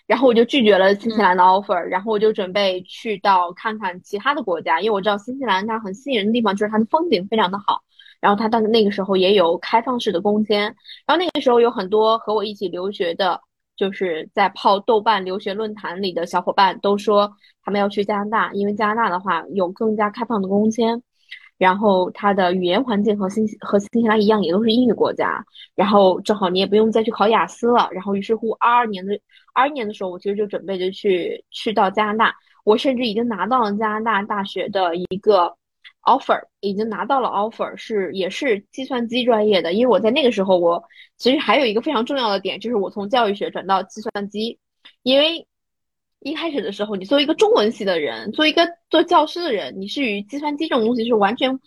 然后我就拒绝了新西兰的 offer，然后我就准备去到看看其他的国家，因为我知道新西兰它很吸引人的地方就是它的风景非常的好，然后它当那个时候也有开放式的空间，然后那个时候有很多和我一起留学的。就是在泡豆瓣留学论坛里的小伙伴都说他们要去加拿大，因为加拿大的话有更加开放的工签，然后它的语言环境和新和新西兰一样，也都是英语国家，然后正好你也不用再去考雅思了，然后于是乎二二年的二一年的时候，我其实就准备着去去到加拿大，我甚至已经拿到了加拿大大学的一个。Offer 已经拿到了 offer，是也是计算机专业的。因为我在那个时候，我其实还有一个非常重要的点，就是我从教育学转到计算机。因为一开始的时候，你作为一个中文系的人，作为一个做教师的人，你是与计算机这种东西是完全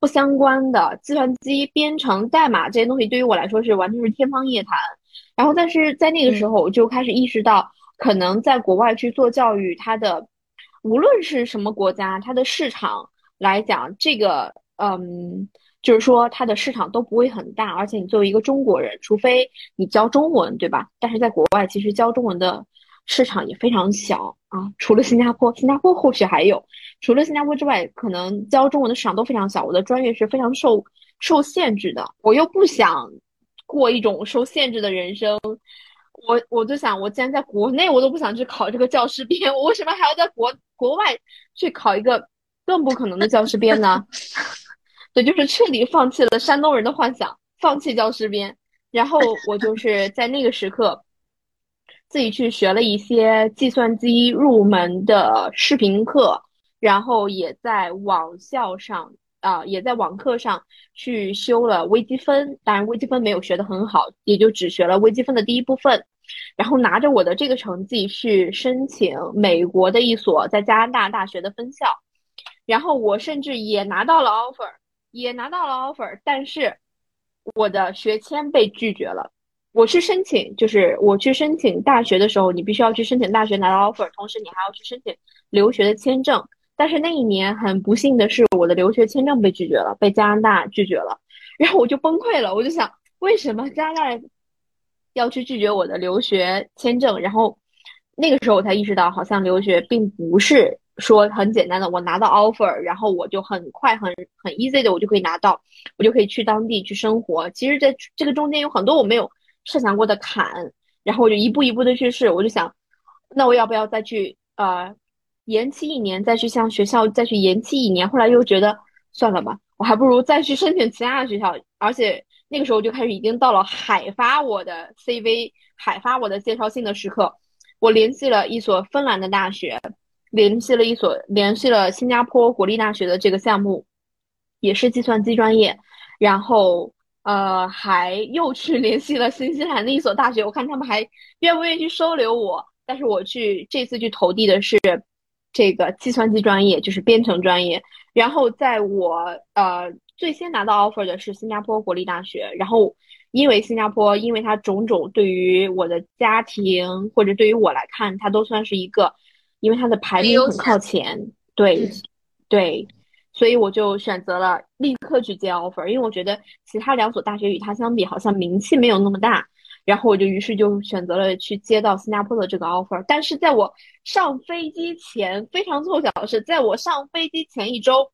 不相关的。计算机编程代码这些东西对于我来说是完全是天方夜谭。然后，但是在那个时候，我就开始意识到，可能在国外去做教育，它的无论是什么国家，它的市场。来讲这个，嗯，就是说它的市场都不会很大，而且你作为一个中国人，除非你教中文，对吧？但是在国外，其实教中文的市场也非常小啊。除了新加坡，新加坡或许还有，除了新加坡之外，可能教中文的市场都非常小。我的专业是非常受受限制的，我又不想过一种受限制的人生。我我就想，我既然在国内，我都不想去考这个教师 编，我为什么还要在国国外去考一个更不可能的教师编呢？对，就是彻底放弃了山东人的幻想，放弃教师编。然后我就是在那个时刻，自己去学了一些计算机入门的视频课，然后也在网校上啊，也在网课上去修了微积分。当然，微积分没有学得很好，也就只学了微积分的第一部分。然后拿着我的这个成绩去申请美国的一所在加拿大大学的分校，然后我甚至也拿到了 offer，也拿到了 offer，但是。我的学签被拒绝了。我去申请，就是我去申请大学的时候，你必须要去申请大学拿到 offer，同时你还要去申请留学的签证。但是那一年很不幸的是，我的留学签证被拒绝了，被加拿大拒绝了。然后我就崩溃了，我就想，为什么加拿大要去拒绝我的留学签证？然后那个时候我才意识到，好像留学并不是。说很简单的，我拿到 offer，然后我就很快很很 easy 的，我就可以拿到，我就可以去当地去生活。其实，在这个中间有很多我没有设想过的坎，然后我就一步一步的去试。我就想，那我要不要再去呃延期一年，再去向学校再去延期一年？后来又觉得算了吧，我还不如再去申请其他的学校。而且那个时候就开始已经到了海发我的 CV、海发我的介绍信的时刻。我联系了一所芬兰的大学。联系了一所，联系了新加坡国立大学的这个项目，也是计算机专业，然后呃还又去联系了新西兰的一所大学，我看他们还愿不愿意去收留我。但是我去这次去投递的是这个计算机专业，就是编程专业。然后在我呃最先拿到 offer 的是新加坡国立大学，然后因为新加坡，因为它种种对于我的家庭或者对于我来看，它都算是一个。因为它的排名很靠前，对，对，所以我就选择了立刻去接 offer，因为我觉得其他两所大学与它相比，好像名气没有那么大。然后我就于是就选择了去接到新加坡的这个 offer。但是在我上飞机前，非常凑巧的是，在我上飞机前一周，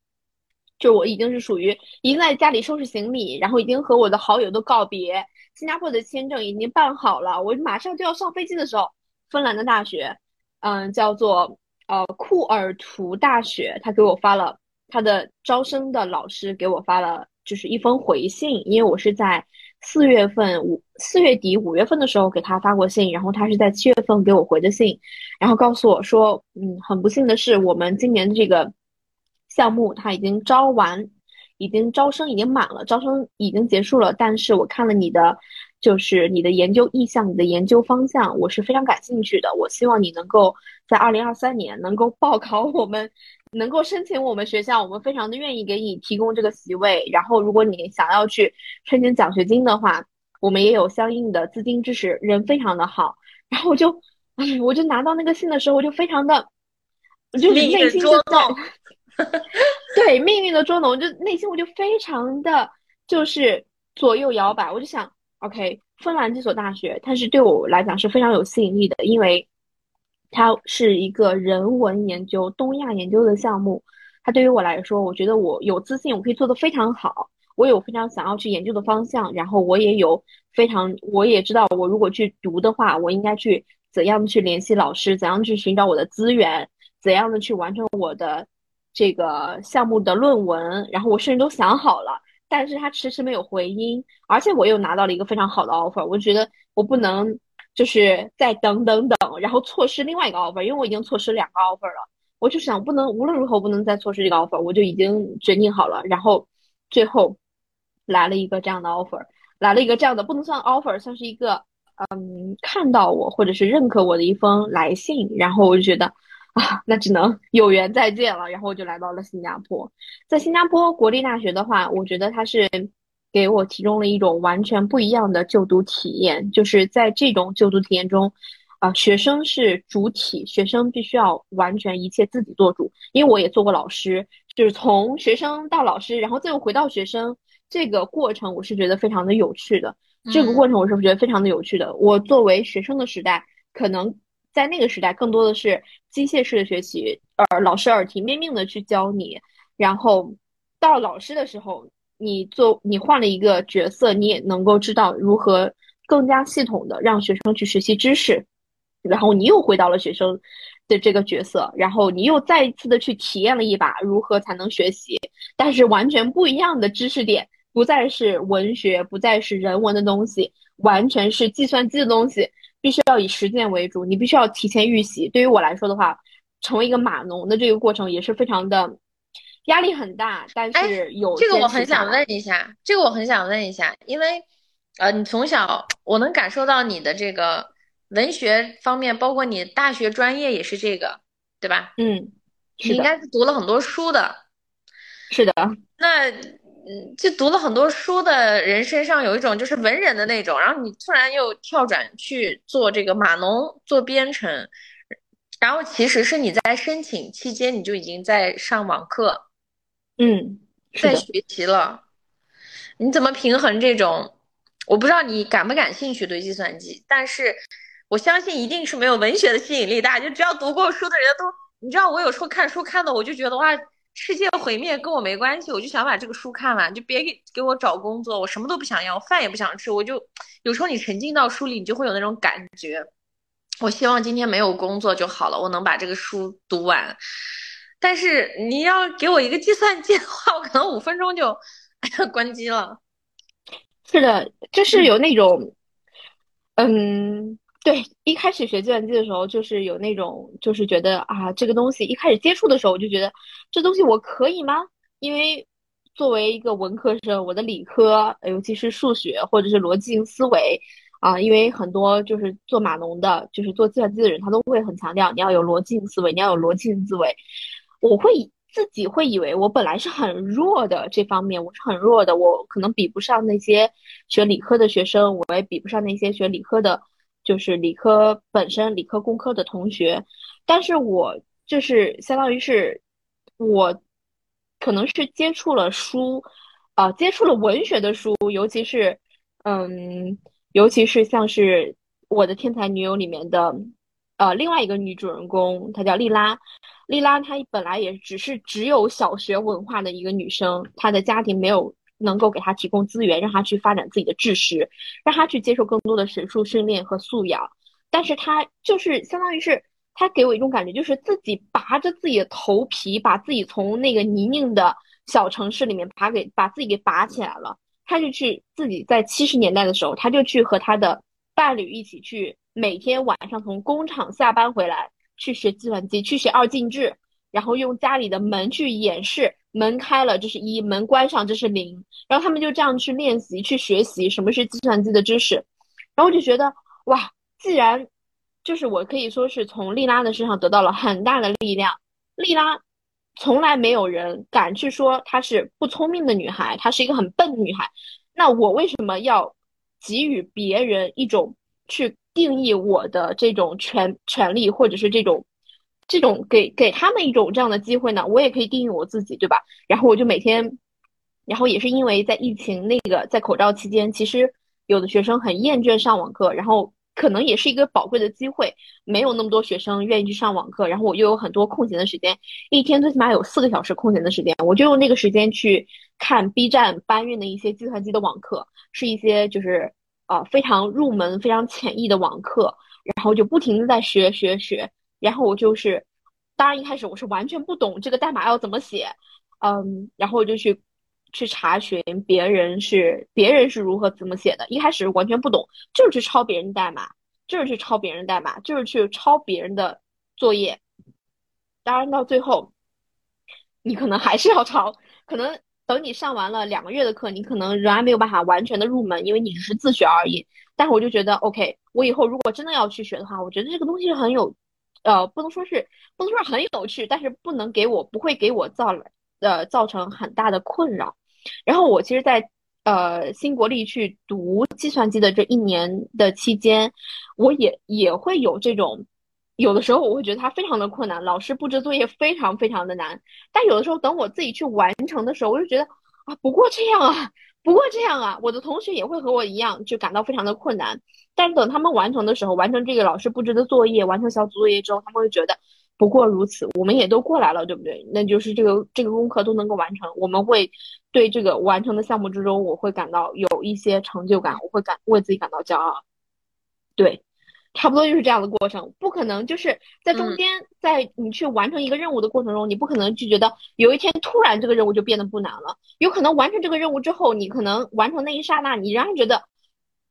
就我已经是属于已经在家里收拾行李，然后已经和我的好友都告别，新加坡的签证已经办好了，我马上就要上飞机的时候，芬兰的大学。嗯，叫做呃库尔图大学，他给我发了他的招生的老师给我发了就是一封回信，因为我是在四月份五四月底五月份的时候给他发过信，然后他是在七月份给我回的信，然后告诉我说，嗯，很不幸的是我们今年这个项目他已经招完，已经招生已经满了，招生已经结束了，但是我看了你的。就是你的研究意向，你的研究方向，我是非常感兴趣的。我希望你能够在二零二三年能够报考我们，能够申请我们学校，我们非常的愿意给你提供这个席位。然后，如果你想要去申请奖学金的话，我们也有相应的资金支持，人非常的好。然后我就，哎，我就拿到那个信的时候，我就非常的，我就是内心就在，对命运的捉弄，就内心我就非常的就是左右摇摆，我就想。OK，芬兰这所大学，它是对我来讲是非常有吸引力的，因为它是一个人文研究、东亚研究的项目。它对于我来说，我觉得我有自信，我可以做得非常好。我有非常想要去研究的方向，然后我也有非常，我也知道我如果去读的话，我应该去怎样去联系老师，怎样去寻找我的资源，怎样的去完成我的这个项目的论文，然后我甚至都想好了。但是他迟迟没有回音，而且我又拿到了一个非常好的 offer，我觉得我不能就是再等等等，然后错失另外一个 offer，因为我已经错失两个 offer 了，我就想不能无论如何不能再错失这个 offer，我就已经决定好了，然后最后来了一个这样的 offer，来了一个这样的不能算 offer，算是一个嗯看到我或者是认可我的一封来信，然后我就觉得。啊，那只能有缘再见了。然后我就来到了新加坡，在新加坡国立大学的话，我觉得它是给我提供了一种完全不一样的就读体验。就是在这种就读体验中，啊，学生是主体，学生必须要完全一切自己做主。因为我也做过老师，就是从学生到老师，然后再又回到学生，这个过程我是觉得非常的有趣的。这个过程我是觉得非常的有趣的。我作为学生的时代，可能。在那个时代，更多的是机械式的学习，呃，老师耳提面命的去教你。然后到老师的时候，你做你换了一个角色，你也能够知道如何更加系统的让学生去学习知识，然后你又回到了学生的这个角色，然后你又再一次的去体验了一把如何才能学习，但是完全不一样的知识点，不再是文学，不再是人文的东西，完全是计算机的东西，必须要以实践为主，你必须要提前预习。对于我来说的话，成为一个码农的这个过程也是非常的。压力很大，但是有这个我很想问一下，这个我很想问一下，因为呃，你从小我能感受到你的这个文学方面，包括你大学专业也是这个，对吧？嗯，你应该是读了很多书的。是的。那嗯，就读了很多书的人身上有一种就是文人的那种，然后你突然又跳转去做这个码农，做编程，然后其实是你在申请期间你就已经在上网课。嗯，在学习了，你怎么平衡这种？我不知道你感不感兴趣对计算机，但是我相信一定是没有文学的吸引力大。就只要读过书的人都，你知道我有时候看书看的，我就觉得哇，世界毁灭跟我没关系，我就想把这个书看完，就别给给我找工作，我什么都不想要，饭也不想吃，我就有时候你沉浸到书里，你就会有那种感觉。我希望今天没有工作就好了，我能把这个书读完。但是你要给我一个计算机的话，我可能五分钟就 关机了。是的，就是有那种，嗯，对，一开始学计算机的时候，就是有那种，就是觉得啊，这个东西一开始接触的时候，我就觉得这东西我可以吗？因为作为一个文科生，我的理科，尤其是数学或者是逻辑性思维啊，因为很多就是做码农的，就是做计算机的人，他都会很强调你要有逻辑性思维，你要有逻辑性思维。我会自己会以为我本来是很弱的这方面，我是很弱的，我可能比不上那些学理科的学生，我也比不上那些学理科的，就是理科本身理科工科的同学。但是我就是相当于是，我可能是接触了书，啊，接触了文学的书，尤其是，嗯，尤其是像是我的天才女友里面的。呃，另外一个女主人公，她叫莉拉。莉拉她本来也只是只有小学文化的一个女生，她的家庭没有能够给他提供资源，让他去发展自己的知识，让他去接受更多的神术训练和素养。但是他就是相当于是，他给我一种感觉，就是自己拔着自己的头皮，把自己从那个泥泞的小城市里面拔给把自己给拔起来了。他就去自己在七十年代的时候，他就去和他的伴侣一起去。每天晚上从工厂下班回来，去学计算机，去学二进制，然后用家里的门去演示，门开了这是一，门关上这是零，然后他们就这样去练习，去学习什么是计算机的知识，然后我就觉得哇，既然就是我可以说是从丽拉的身上得到了很大的力量，丽拉从来没有人敢去说她是不聪明的女孩，她是一个很笨的女孩，那我为什么要给予别人一种去？定义我的这种权权利，或者是这种这种给给他们一种这样的机会呢？我也可以定义我自己，对吧？然后我就每天，然后也是因为在疫情那个在口罩期间，其实有的学生很厌倦上网课，然后可能也是一个宝贵的机会，没有那么多学生愿意去上网课，然后我又有很多空闲的时间，一天最起码有四个小时空闲的时间，我就用那个时间去看 B 站搬运的一些计算机的网课，是一些就是。啊，非常入门、非常浅易的网课，然后就不停的在学学学，然后我就是，当然一开始我是完全不懂这个代码要怎么写，嗯，然后我就去去查询别人是别人是如何怎么写的，一开始完全不懂，就是去抄别人代码，就是去抄别人代码，就是去抄别人的作业，当然到最后，你可能还是要抄，可能。等你上完了两个月的课，你可能仍然没有办法完全的入门，因为你只是自学而已。但是我就觉得，OK，我以后如果真的要去学的话，我觉得这个东西很有，呃，不能说是不能说是很有趣，但是不能给我不会给我造呃造成很大的困扰。然后我其实，在呃新国立去读计算机的这一年的期间，我也也会有这种。有的时候我会觉得它非常的困难，老师布置作业非常非常的难。但有的时候等我自己去完成的时候，我就觉得啊，不过这样啊，不过这样啊。我的同学也会和我一样，就感到非常的困难。但是等他们完成的时候，完成这个老师布置的作业，完成小组作业之后，他们会觉得不过如此，我们也都过来了，对不对？那就是这个这个功课都能够完成，我们会对这个完成的项目之中，我会感到有一些成就感，我会感为自己感到骄傲。对，差不多就是这样的过程，不可能就是在中间，在你去完成一个任务的过程中，你不可能就觉得有一天突然这个任务就变得不难了，有可能完成这个任务之后，你可能完成那一刹那，你仍然觉得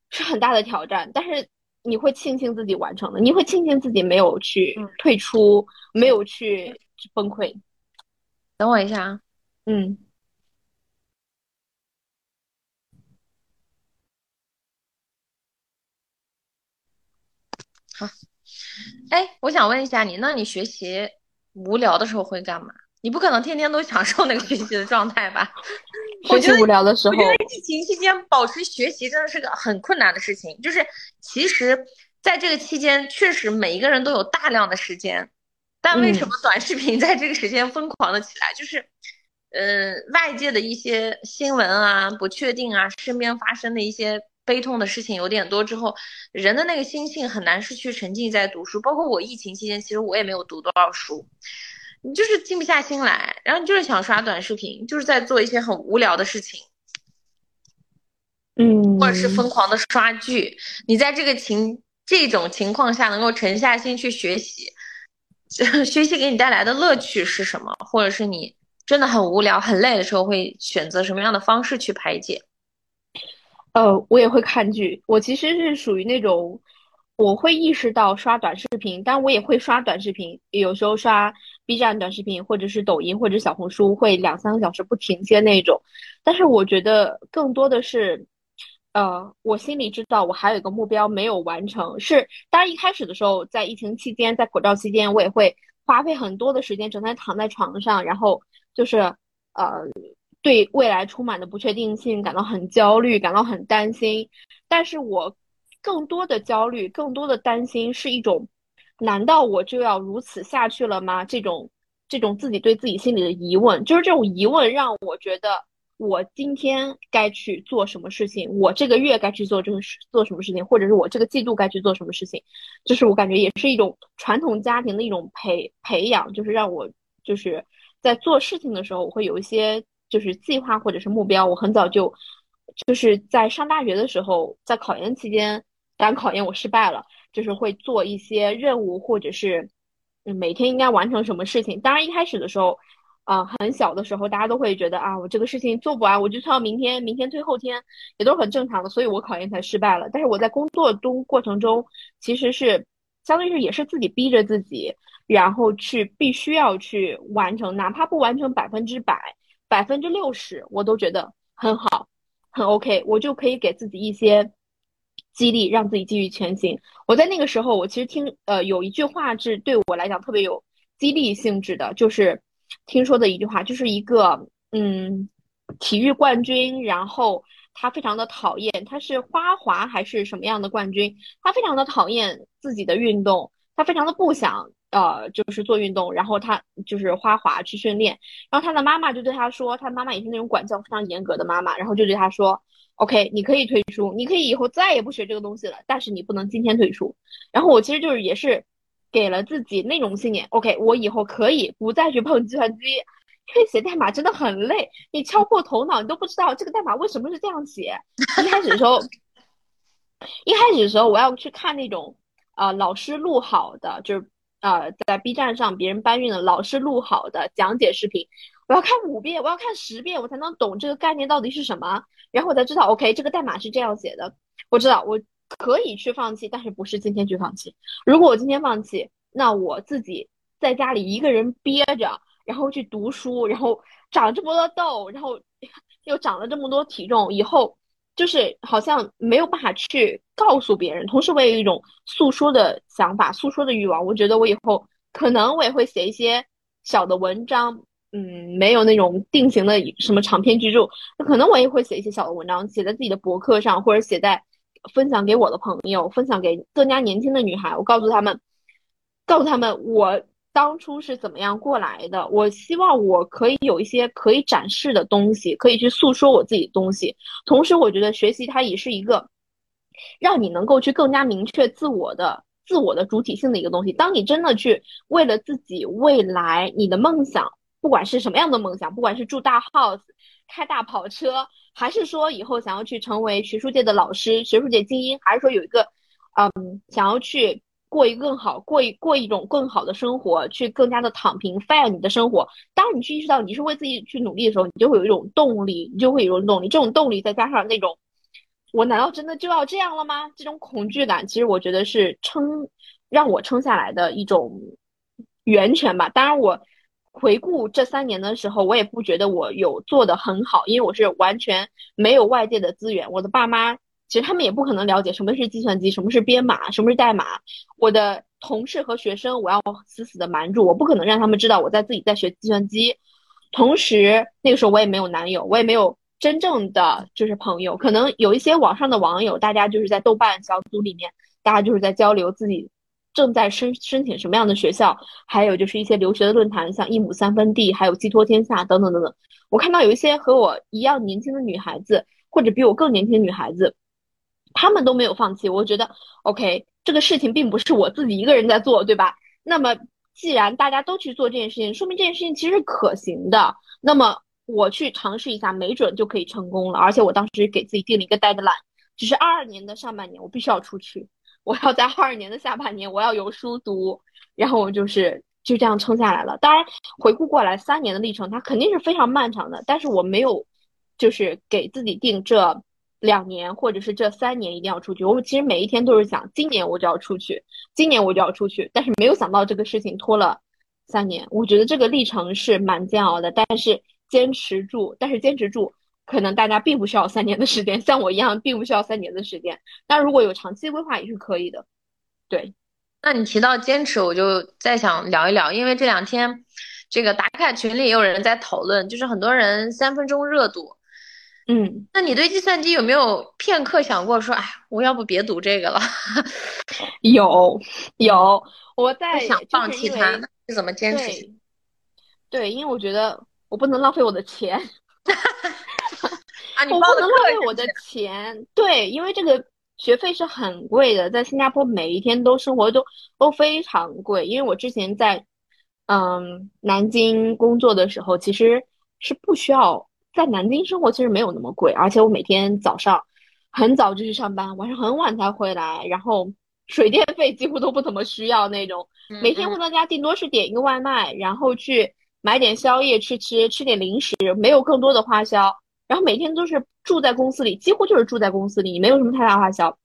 是很大的挑战，但是。你会庆幸自己完成了，你会庆幸自己没有去退出，没有去崩溃。等我一下啊，嗯，好。哎，我想问一下你，那你学习无聊的时候会干嘛？你不可能天天都享受那个学习的状态吧？学习无聊的时候，我觉得疫情期间保持学习真的是个很困难的事情。就是其实在这个期间，确实每一个人都有大量的时间，但为什么短视频在这个时间疯狂的起来？就是，呃，外界的一些新闻啊、不确定啊、身边发生的一些悲痛的事情有点多之后，人的那个心性很难是去沉浸在读书。包括我疫情期间，其实我也没有读多少书。你就是静不下心来，然后你就是想刷短视频，就是在做一些很无聊的事情，嗯，或者是疯狂的刷剧。你在这个情这种情况下能够沉下心去学习，学习给你带来的乐趣是什么？或者是你真的很无聊、很累的时候，会选择什么样的方式去排解？呃，我也会看剧。我其实是属于那种。我会意识到刷短视频，但我也会刷短视频，有时候刷 B 站短视频，或者是抖音，或者小红书，会两三个小时不停歇那种。但是我觉得更多的是，呃，我心里知道我还有一个目标没有完成。是，当然一开始的时候，在疫情期间，在口罩期间，我也会花费很多的时间，整天躺在床上，然后就是呃，对未来充满的不确定性感到很焦虑，感到很担心。但是我。更多的焦虑，更多的担心，是一种，难道我就要如此下去了吗？这种，这种自己对自己心里的疑问，就是这种疑问让我觉得，我今天该去做什么事情，我这个月该去做这个事，做什么事情，或者是我这个季度该去做什么事情，就是我感觉也是一种传统家庭的一种培培养，就是让我就是在做事情的时候，我会有一些就是计划或者是目标。我很早就就是在上大学的时候，在考研期间。当考研我失败了，就是会做一些任务，或者是嗯每天应该完成什么事情。当然一开始的时候，啊很小的时候，大家都会觉得啊我这个事情做不完，我就算明天，明天推后天，也都是很正常的。所以我考研才失败了。但是我在工作中过程中，其实是相当于是也是自己逼着自己，然后去必须要去完成，哪怕不完成百分之百，百分之六十，我都觉得很好，很 OK，我就可以给自己一些。激励让自己继续前行。我在那个时候，我其实听呃有一句话是对我来讲特别有激励性质的，就是听说的一句话，就是一个嗯体育冠军，然后他非常的讨厌，他是花滑还是什么样的冠军？他非常的讨厌自己的运动，他非常的不想呃就是做运动，然后他就是花滑去训练，然后他的妈妈就对他说，他妈妈也是那种管教非常严格的妈妈，然后就对他说。OK，你可以退出，你可以以后再也不学这个东西了，但是你不能今天退出。然后我其实就是也是给了自己那种信念，OK，我以后可以不再去碰计算机，因为写代码真的很累，你敲破头脑，你都不知道这个代码为什么是这样写。一开始的时候，一开始的时候我要去看那种呃老师录好的，就是呃在 B 站上别人搬运的老师录好的讲解视频。我要看五遍，我要看十遍，我才能懂这个概念到底是什么，然后我才知道，OK，这个代码是这样写的。我知道我可以去放弃，但是不是今天去放弃。如果我今天放弃，那我自己在家里一个人憋着，然后去读书，然后长这么多痘，然后 又长了这么多体重，以后就是好像没有办法去告诉别人。同时，我也有一种诉说的想法，诉说的欲望。我觉得我以后可能我也会写一些小的文章。嗯，没有那种定型的什么长篇巨著，可能我也会写一些小的文章，写在自己的博客上，或者写在分享给我的朋友，分享给更加年轻的女孩。我告诉他们，告诉他们我当初是怎么样过来的。我希望我可以有一些可以展示的东西，可以去诉说我自己的东西。同时，我觉得学习它也是一个让你能够去更加明确自我的自我的主体性的一个东西。当你真的去为了自己未来你的梦想，不管是什么样的梦想，不管是住大 house、开大跑车，还是说以后想要去成为学术界的老师、学术界精英，还是说有一个，嗯，想要去。过一个更好，过一过一种更好的生活，去更加的躺平，fire 你的生活。当你去意识到你是为自己去努力的时候，你就会有一种动力，你就会有一种动力。这种动力再加上那种，我难道真的就要这样了吗？这种恐惧感，其实我觉得是撑让我撑下来的一种源泉吧。当然，我回顾这三年的时候，我也不觉得我有做的很好，因为我是完全没有外界的资源，我的爸妈。其实他们也不可能了解什么是计算机，什么是编码，什么是代码。我的同事和学生，我要死死的瞒住，我不可能让他们知道我在自己在学计算机。同时，那个时候我也没有男友，我也没有真正的就是朋友。可能有一些网上的网友，大家就是在豆瓣小组里面，大家就是在交流自己正在申申请什么样的学校，还有就是一些留学的论坛，像一亩三分地，还有寄托天下等等等等。我看到有一些和我一样年轻的女孩子，或者比我更年轻的女孩子。他们都没有放弃，我觉得 OK，这个事情并不是我自己一个人在做，对吧？那么既然大家都去做这件事情，说明这件事情其实是可行的。那么我去尝试一下，没准就可以成功了。而且我当时给自己定了一个 deadline，就是二二年的上半年我必须要出去，我要在二二年的下半年我要有书读，然后我就是就这样撑下来了。当然回顾过来三年的历程，它肯定是非常漫长的，但是我没有就是给自己定这。两年，或者是这三年一定要出去。我其实每一天都是想，今年我就要出去，今年我就要出去。但是没有想到这个事情拖了三年。我觉得这个历程是蛮煎熬的，但是坚持住，但是坚持住，可能大家并不需要三年的时间，像我一样并不需要三年的时间。但如果有长期规划也是可以的。对，那你提到坚持，我就再想聊一聊，因为这两天这个打卡群里也有人在讨论，就是很多人三分钟热度。嗯，那你对计算机有没有片刻想过说，哎，我要不别读这个了？有，有，我在想放弃它，是怎么坚持？对，因为我觉得我不能浪费我的钱，啊，你不能浪费我的钱。对，因为这个学费是很贵的，在新加坡每一天都生活都都非常贵。因为我之前在嗯南京工作的时候，其实是不需要。在南京生活其实没有那么贵，而且我每天早上很早就去上班，晚上很晚才回来，然后水电费几乎都不怎么需要那种。每天回到家顶多是点一个外卖，然后去买点宵夜吃吃，吃点零食，没有更多的花销。然后每天都是住在公司里，几乎就是住在公司里，没有什么太大花销。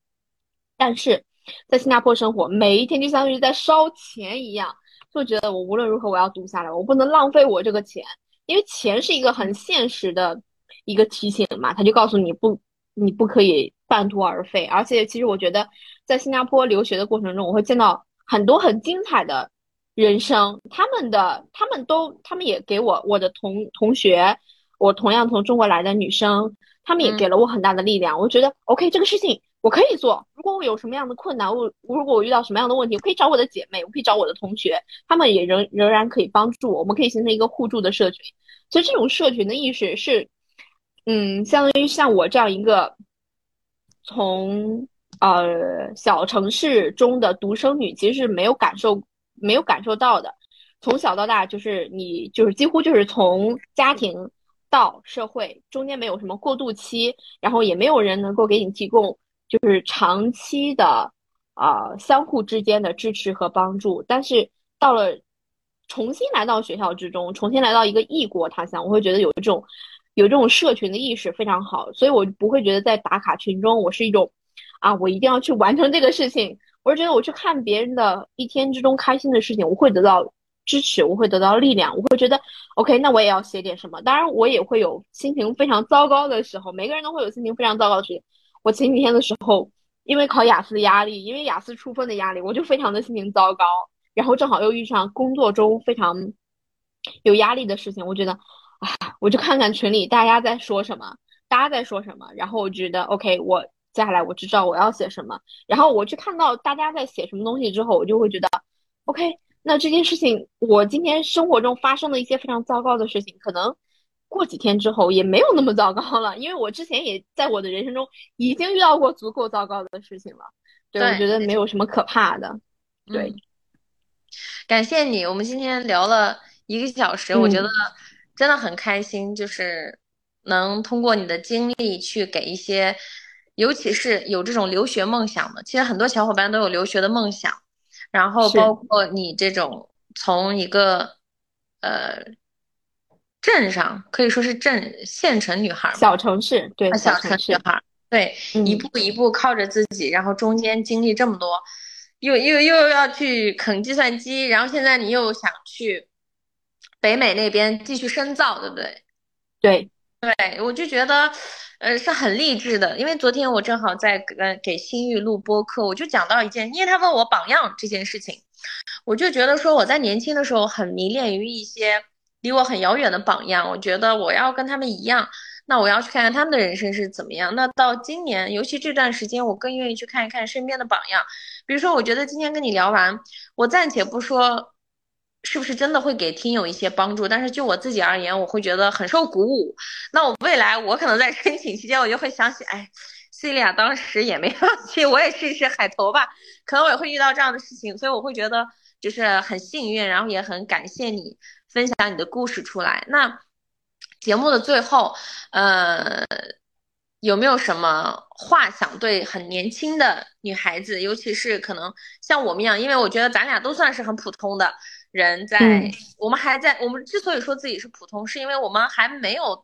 但是在新加坡生活，每一天就相当于在烧钱一样，就觉得我无论如何我要读下来，我不能浪费我这个钱。因为钱是一个很现实的一个提醒嘛，他就告诉你不，你不可以半途而废。而且，其实我觉得在新加坡留学的过程中，我会见到很多很精彩的人生。他们的，他们都，他们也给我我的同同学，我同样从中国来的女生，他们也给了我很大的力量。我觉得，OK，这个事情。我可以做。如果我有什么样的困难，我如果我遇到什么样的问题，我可以找我的姐妹，我可以找我的同学，他们也仍仍然可以帮助我。我们可以形成一个互助的社群。所以这种社群的意识是，嗯，相当于像我这样一个从呃小城市中的独生女，其实是没有感受没有感受到的。从小到大，就是你就是几乎就是从家庭到社会中间没有什么过渡期，然后也没有人能够给你提供。就是长期的啊，相互之间的支持和帮助。但是到了重新来到学校之中，重新来到一个异国他乡，我会觉得有一种有这种社群的意识非常好。所以我不会觉得在打卡群中，我是一种啊，我一定要去完成这个事情。我是觉得我去看别人的一天之中开心的事情，我会得到支持，我会得到力量，我会觉得 OK，那我也要写点什么。当然，我也会有心情非常糟糕的时候，每个人都会有心情非常糟糕的时候。我前几天的时候，因为考雅思的压力，因为雅思出分的压力，我就非常的心情糟糕。然后正好又遇上工作中非常有压力的事情，我觉得，啊，我就看看群里大家在说什么，大家在说什么。然后我觉得，OK，我接下来我知道我要写什么。然后我去看到大家在写什么东西之后，我就会觉得，OK，那这件事情，我今天生活中发生的一些非常糟糕的事情，可能。过几天之后也没有那么糟糕了，因为我之前也在我的人生中已经遇到过足够糟糕的事情了。对，我觉得没有什么可怕的。对，感谢你，我们今天聊了一个小时，我觉得真的很开心，就是能通过你的经历去给一些，尤其是有这种留学梦想的，其实很多小伙伴都有留学的梦想，然后包括你这种从一个呃镇上可以说是镇县城女孩，小城市对小城市女孩，对，一步一步靠着自己，然后中间经历这么多。又又又要去啃计算机，然后现在你又想去北美那边继续深造，对不对？对对，我就觉得，呃，是很励志的。因为昨天我正好在跟给新玉录播课，我就讲到一件，因为他问我榜样这件事情，我就觉得说我在年轻的时候很迷恋于一些离我很遥远的榜样，我觉得我要跟他们一样。那我要去看看他们的人生是怎么样。那到今年，尤其这段时间，我更愿意去看一看身边的榜样。比如说，我觉得今天跟你聊完，我暂且不说是不是真的会给听友一些帮助，但是就我自己而言，我会觉得很受鼓舞。那我未来，我可能在申请期间，我就会想起，哎，c l i a 当时也没放弃，我也试一试海投吧。可能我也会遇到这样的事情，所以我会觉得就是很幸运，然后也很感谢你分享你的故事出来。那。节目的最后，呃，有没有什么话想对很年轻的女孩子，尤其是可能像我们一样，因为我觉得咱俩都算是很普通的人，在我们还在我们之所以说自己是普通，是因为我们还没有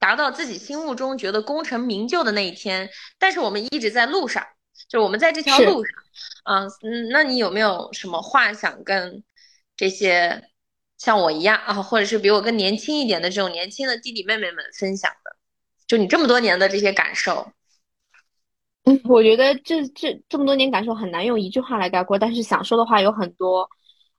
达到自己心目中觉得功成名就的那一天，但是我们一直在路上，就是我们在这条路上，嗯嗯，那你有没有什么话想跟这些？像我一样啊，或者是比我更年轻一点的这种年轻的弟弟妹妹们分享的，就你这么多年的这些感受。嗯，我觉得这这这么多年感受很难用一句话来概括，但是想说的话有很多。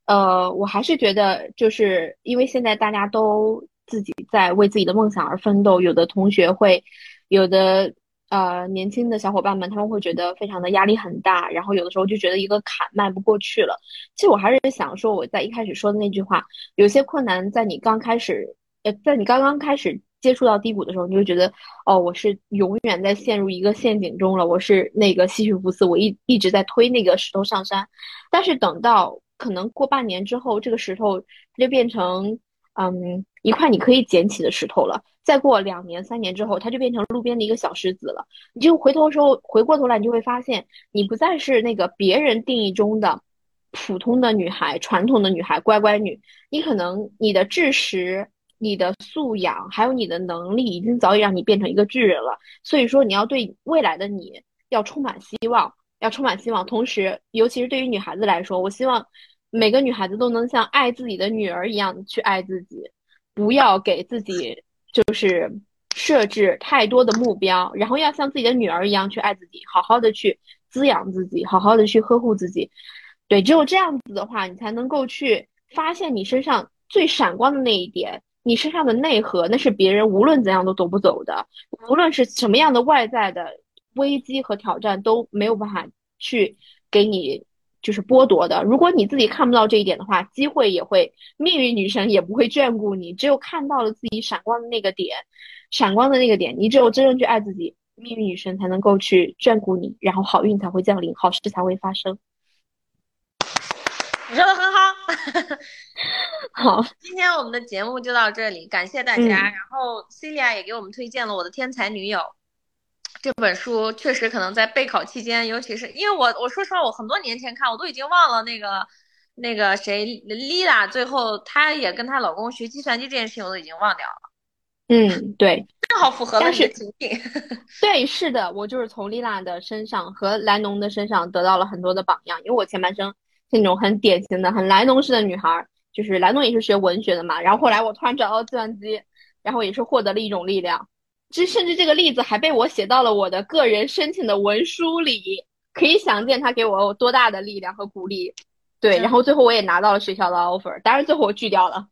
呃，我还是觉得，就是因为现在大家都自己在为自己的梦想而奋斗，有的同学会，有的。呃，年轻的小伙伴们，他们会觉得非常的压力很大，然后有的时候就觉得一个坎迈不过去了。其实我还是想说，我在一开始说的那句话，有些困难在你刚开始，呃，在你刚刚开始接触到低谷的时候，你就觉得，哦，我是永远在陷入一个陷阱中了，我是那个西绪福斯，我一一直在推那个石头上山。但是等到可能过半年之后，这个石头它就变成，嗯，一块你可以捡起的石头了。再过两年、三年之后，它就变成路边的一个小石子了。你就回头时候回过头来，你就会发现，你不再是那个别人定义中的普通的女孩、传统的女孩、乖乖女。你可能你的知识、你的素养，还有你的能力，已经早已让你变成一个巨人了。所以说，你要对未来的你要充满希望，要充满希望。同时，尤其是对于女孩子来说，我希望每个女孩子都能像爱自己的女儿一样去爱自己，不要给自己。就是设置太多的目标，然后要像自己的女儿一样去爱自己，好好的去滋养自己，好好的去呵护自己。对，只有这样子的话，你才能够去发现你身上最闪光的那一点，你身上的内核，那是别人无论怎样都夺不走的。无论是什么样的外在的危机和挑战，都没有办法去给你。就是剥夺的。如果你自己看不到这一点的话，机会也会，命运女神也不会眷顾你。只有看到了自己闪光的那个点，闪光的那个点，你只有真正去爱自己，命运女神才能够去眷顾你，然后好运才会降临，好事才会发生。你说的很好，好，今天我们的节目就到这里，感谢大家。然后 Celia 也给我们推荐了我的天才女友。这本书确实可能在备考期间，尤其是因为我我说实话，我很多年前看，我都已经忘了那个那个谁，Lila，最后她也跟她老公学计算机这件事情，我都已经忘掉了。嗯，对，正好符合了你的情境。对，是的，我就是从 Lila 的身上和莱农的身上得到了很多的榜样，因为我前半生是那种很典型的、很莱农式的女孩，就是莱农也是学文学的嘛，然后后来我突然找到计算机，然后也是获得了一种力量。这甚至这个例子还被我写到了我的个人申请的文书里，可以想见他给我有多大的力量和鼓励。对，然后最后我也拿到了学校的 offer，当然最后我拒掉了。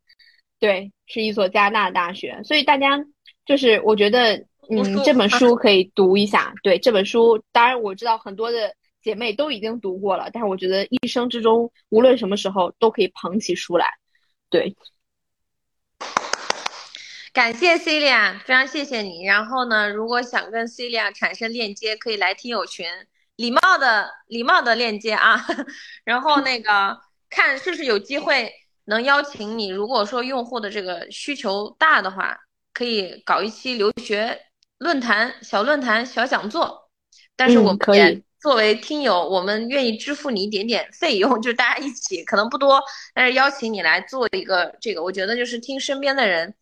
对，是一所加拿大大学。所以大家就是我觉得，嗯，这本书可以读一下。对，这本书当然我知道很多的姐妹都已经读过了，但是我觉得一生之中无论什么时候都可以捧起书来。对。感谢 Celia，非常谢谢你。然后呢，如果想跟 Celia 产生链接，可以来听友群，礼貌的礼貌的链接啊，然后那个看是不是有机会能邀请你。如果说用户的这个需求大的话，可以搞一期留学论坛、小论坛、小讲座。但是我们可以作为听友，我们愿意支付你一点点费用，就是大家一起，可能不多，但是邀请你来做一个这个，我觉得就是听身边的人。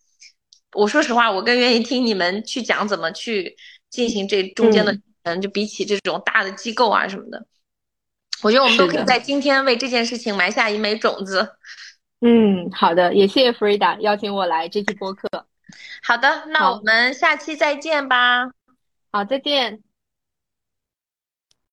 我说实话，我更愿意听你们去讲怎么去进行这中间的。嗯，就比起这种大的机构啊什么的，我觉得我们都可以在今天为这件事情埋下一枚种子。嗯，好的，也谢谢 Frida 邀请我来这期播客。好的，那我们下期再见吧。好，再见。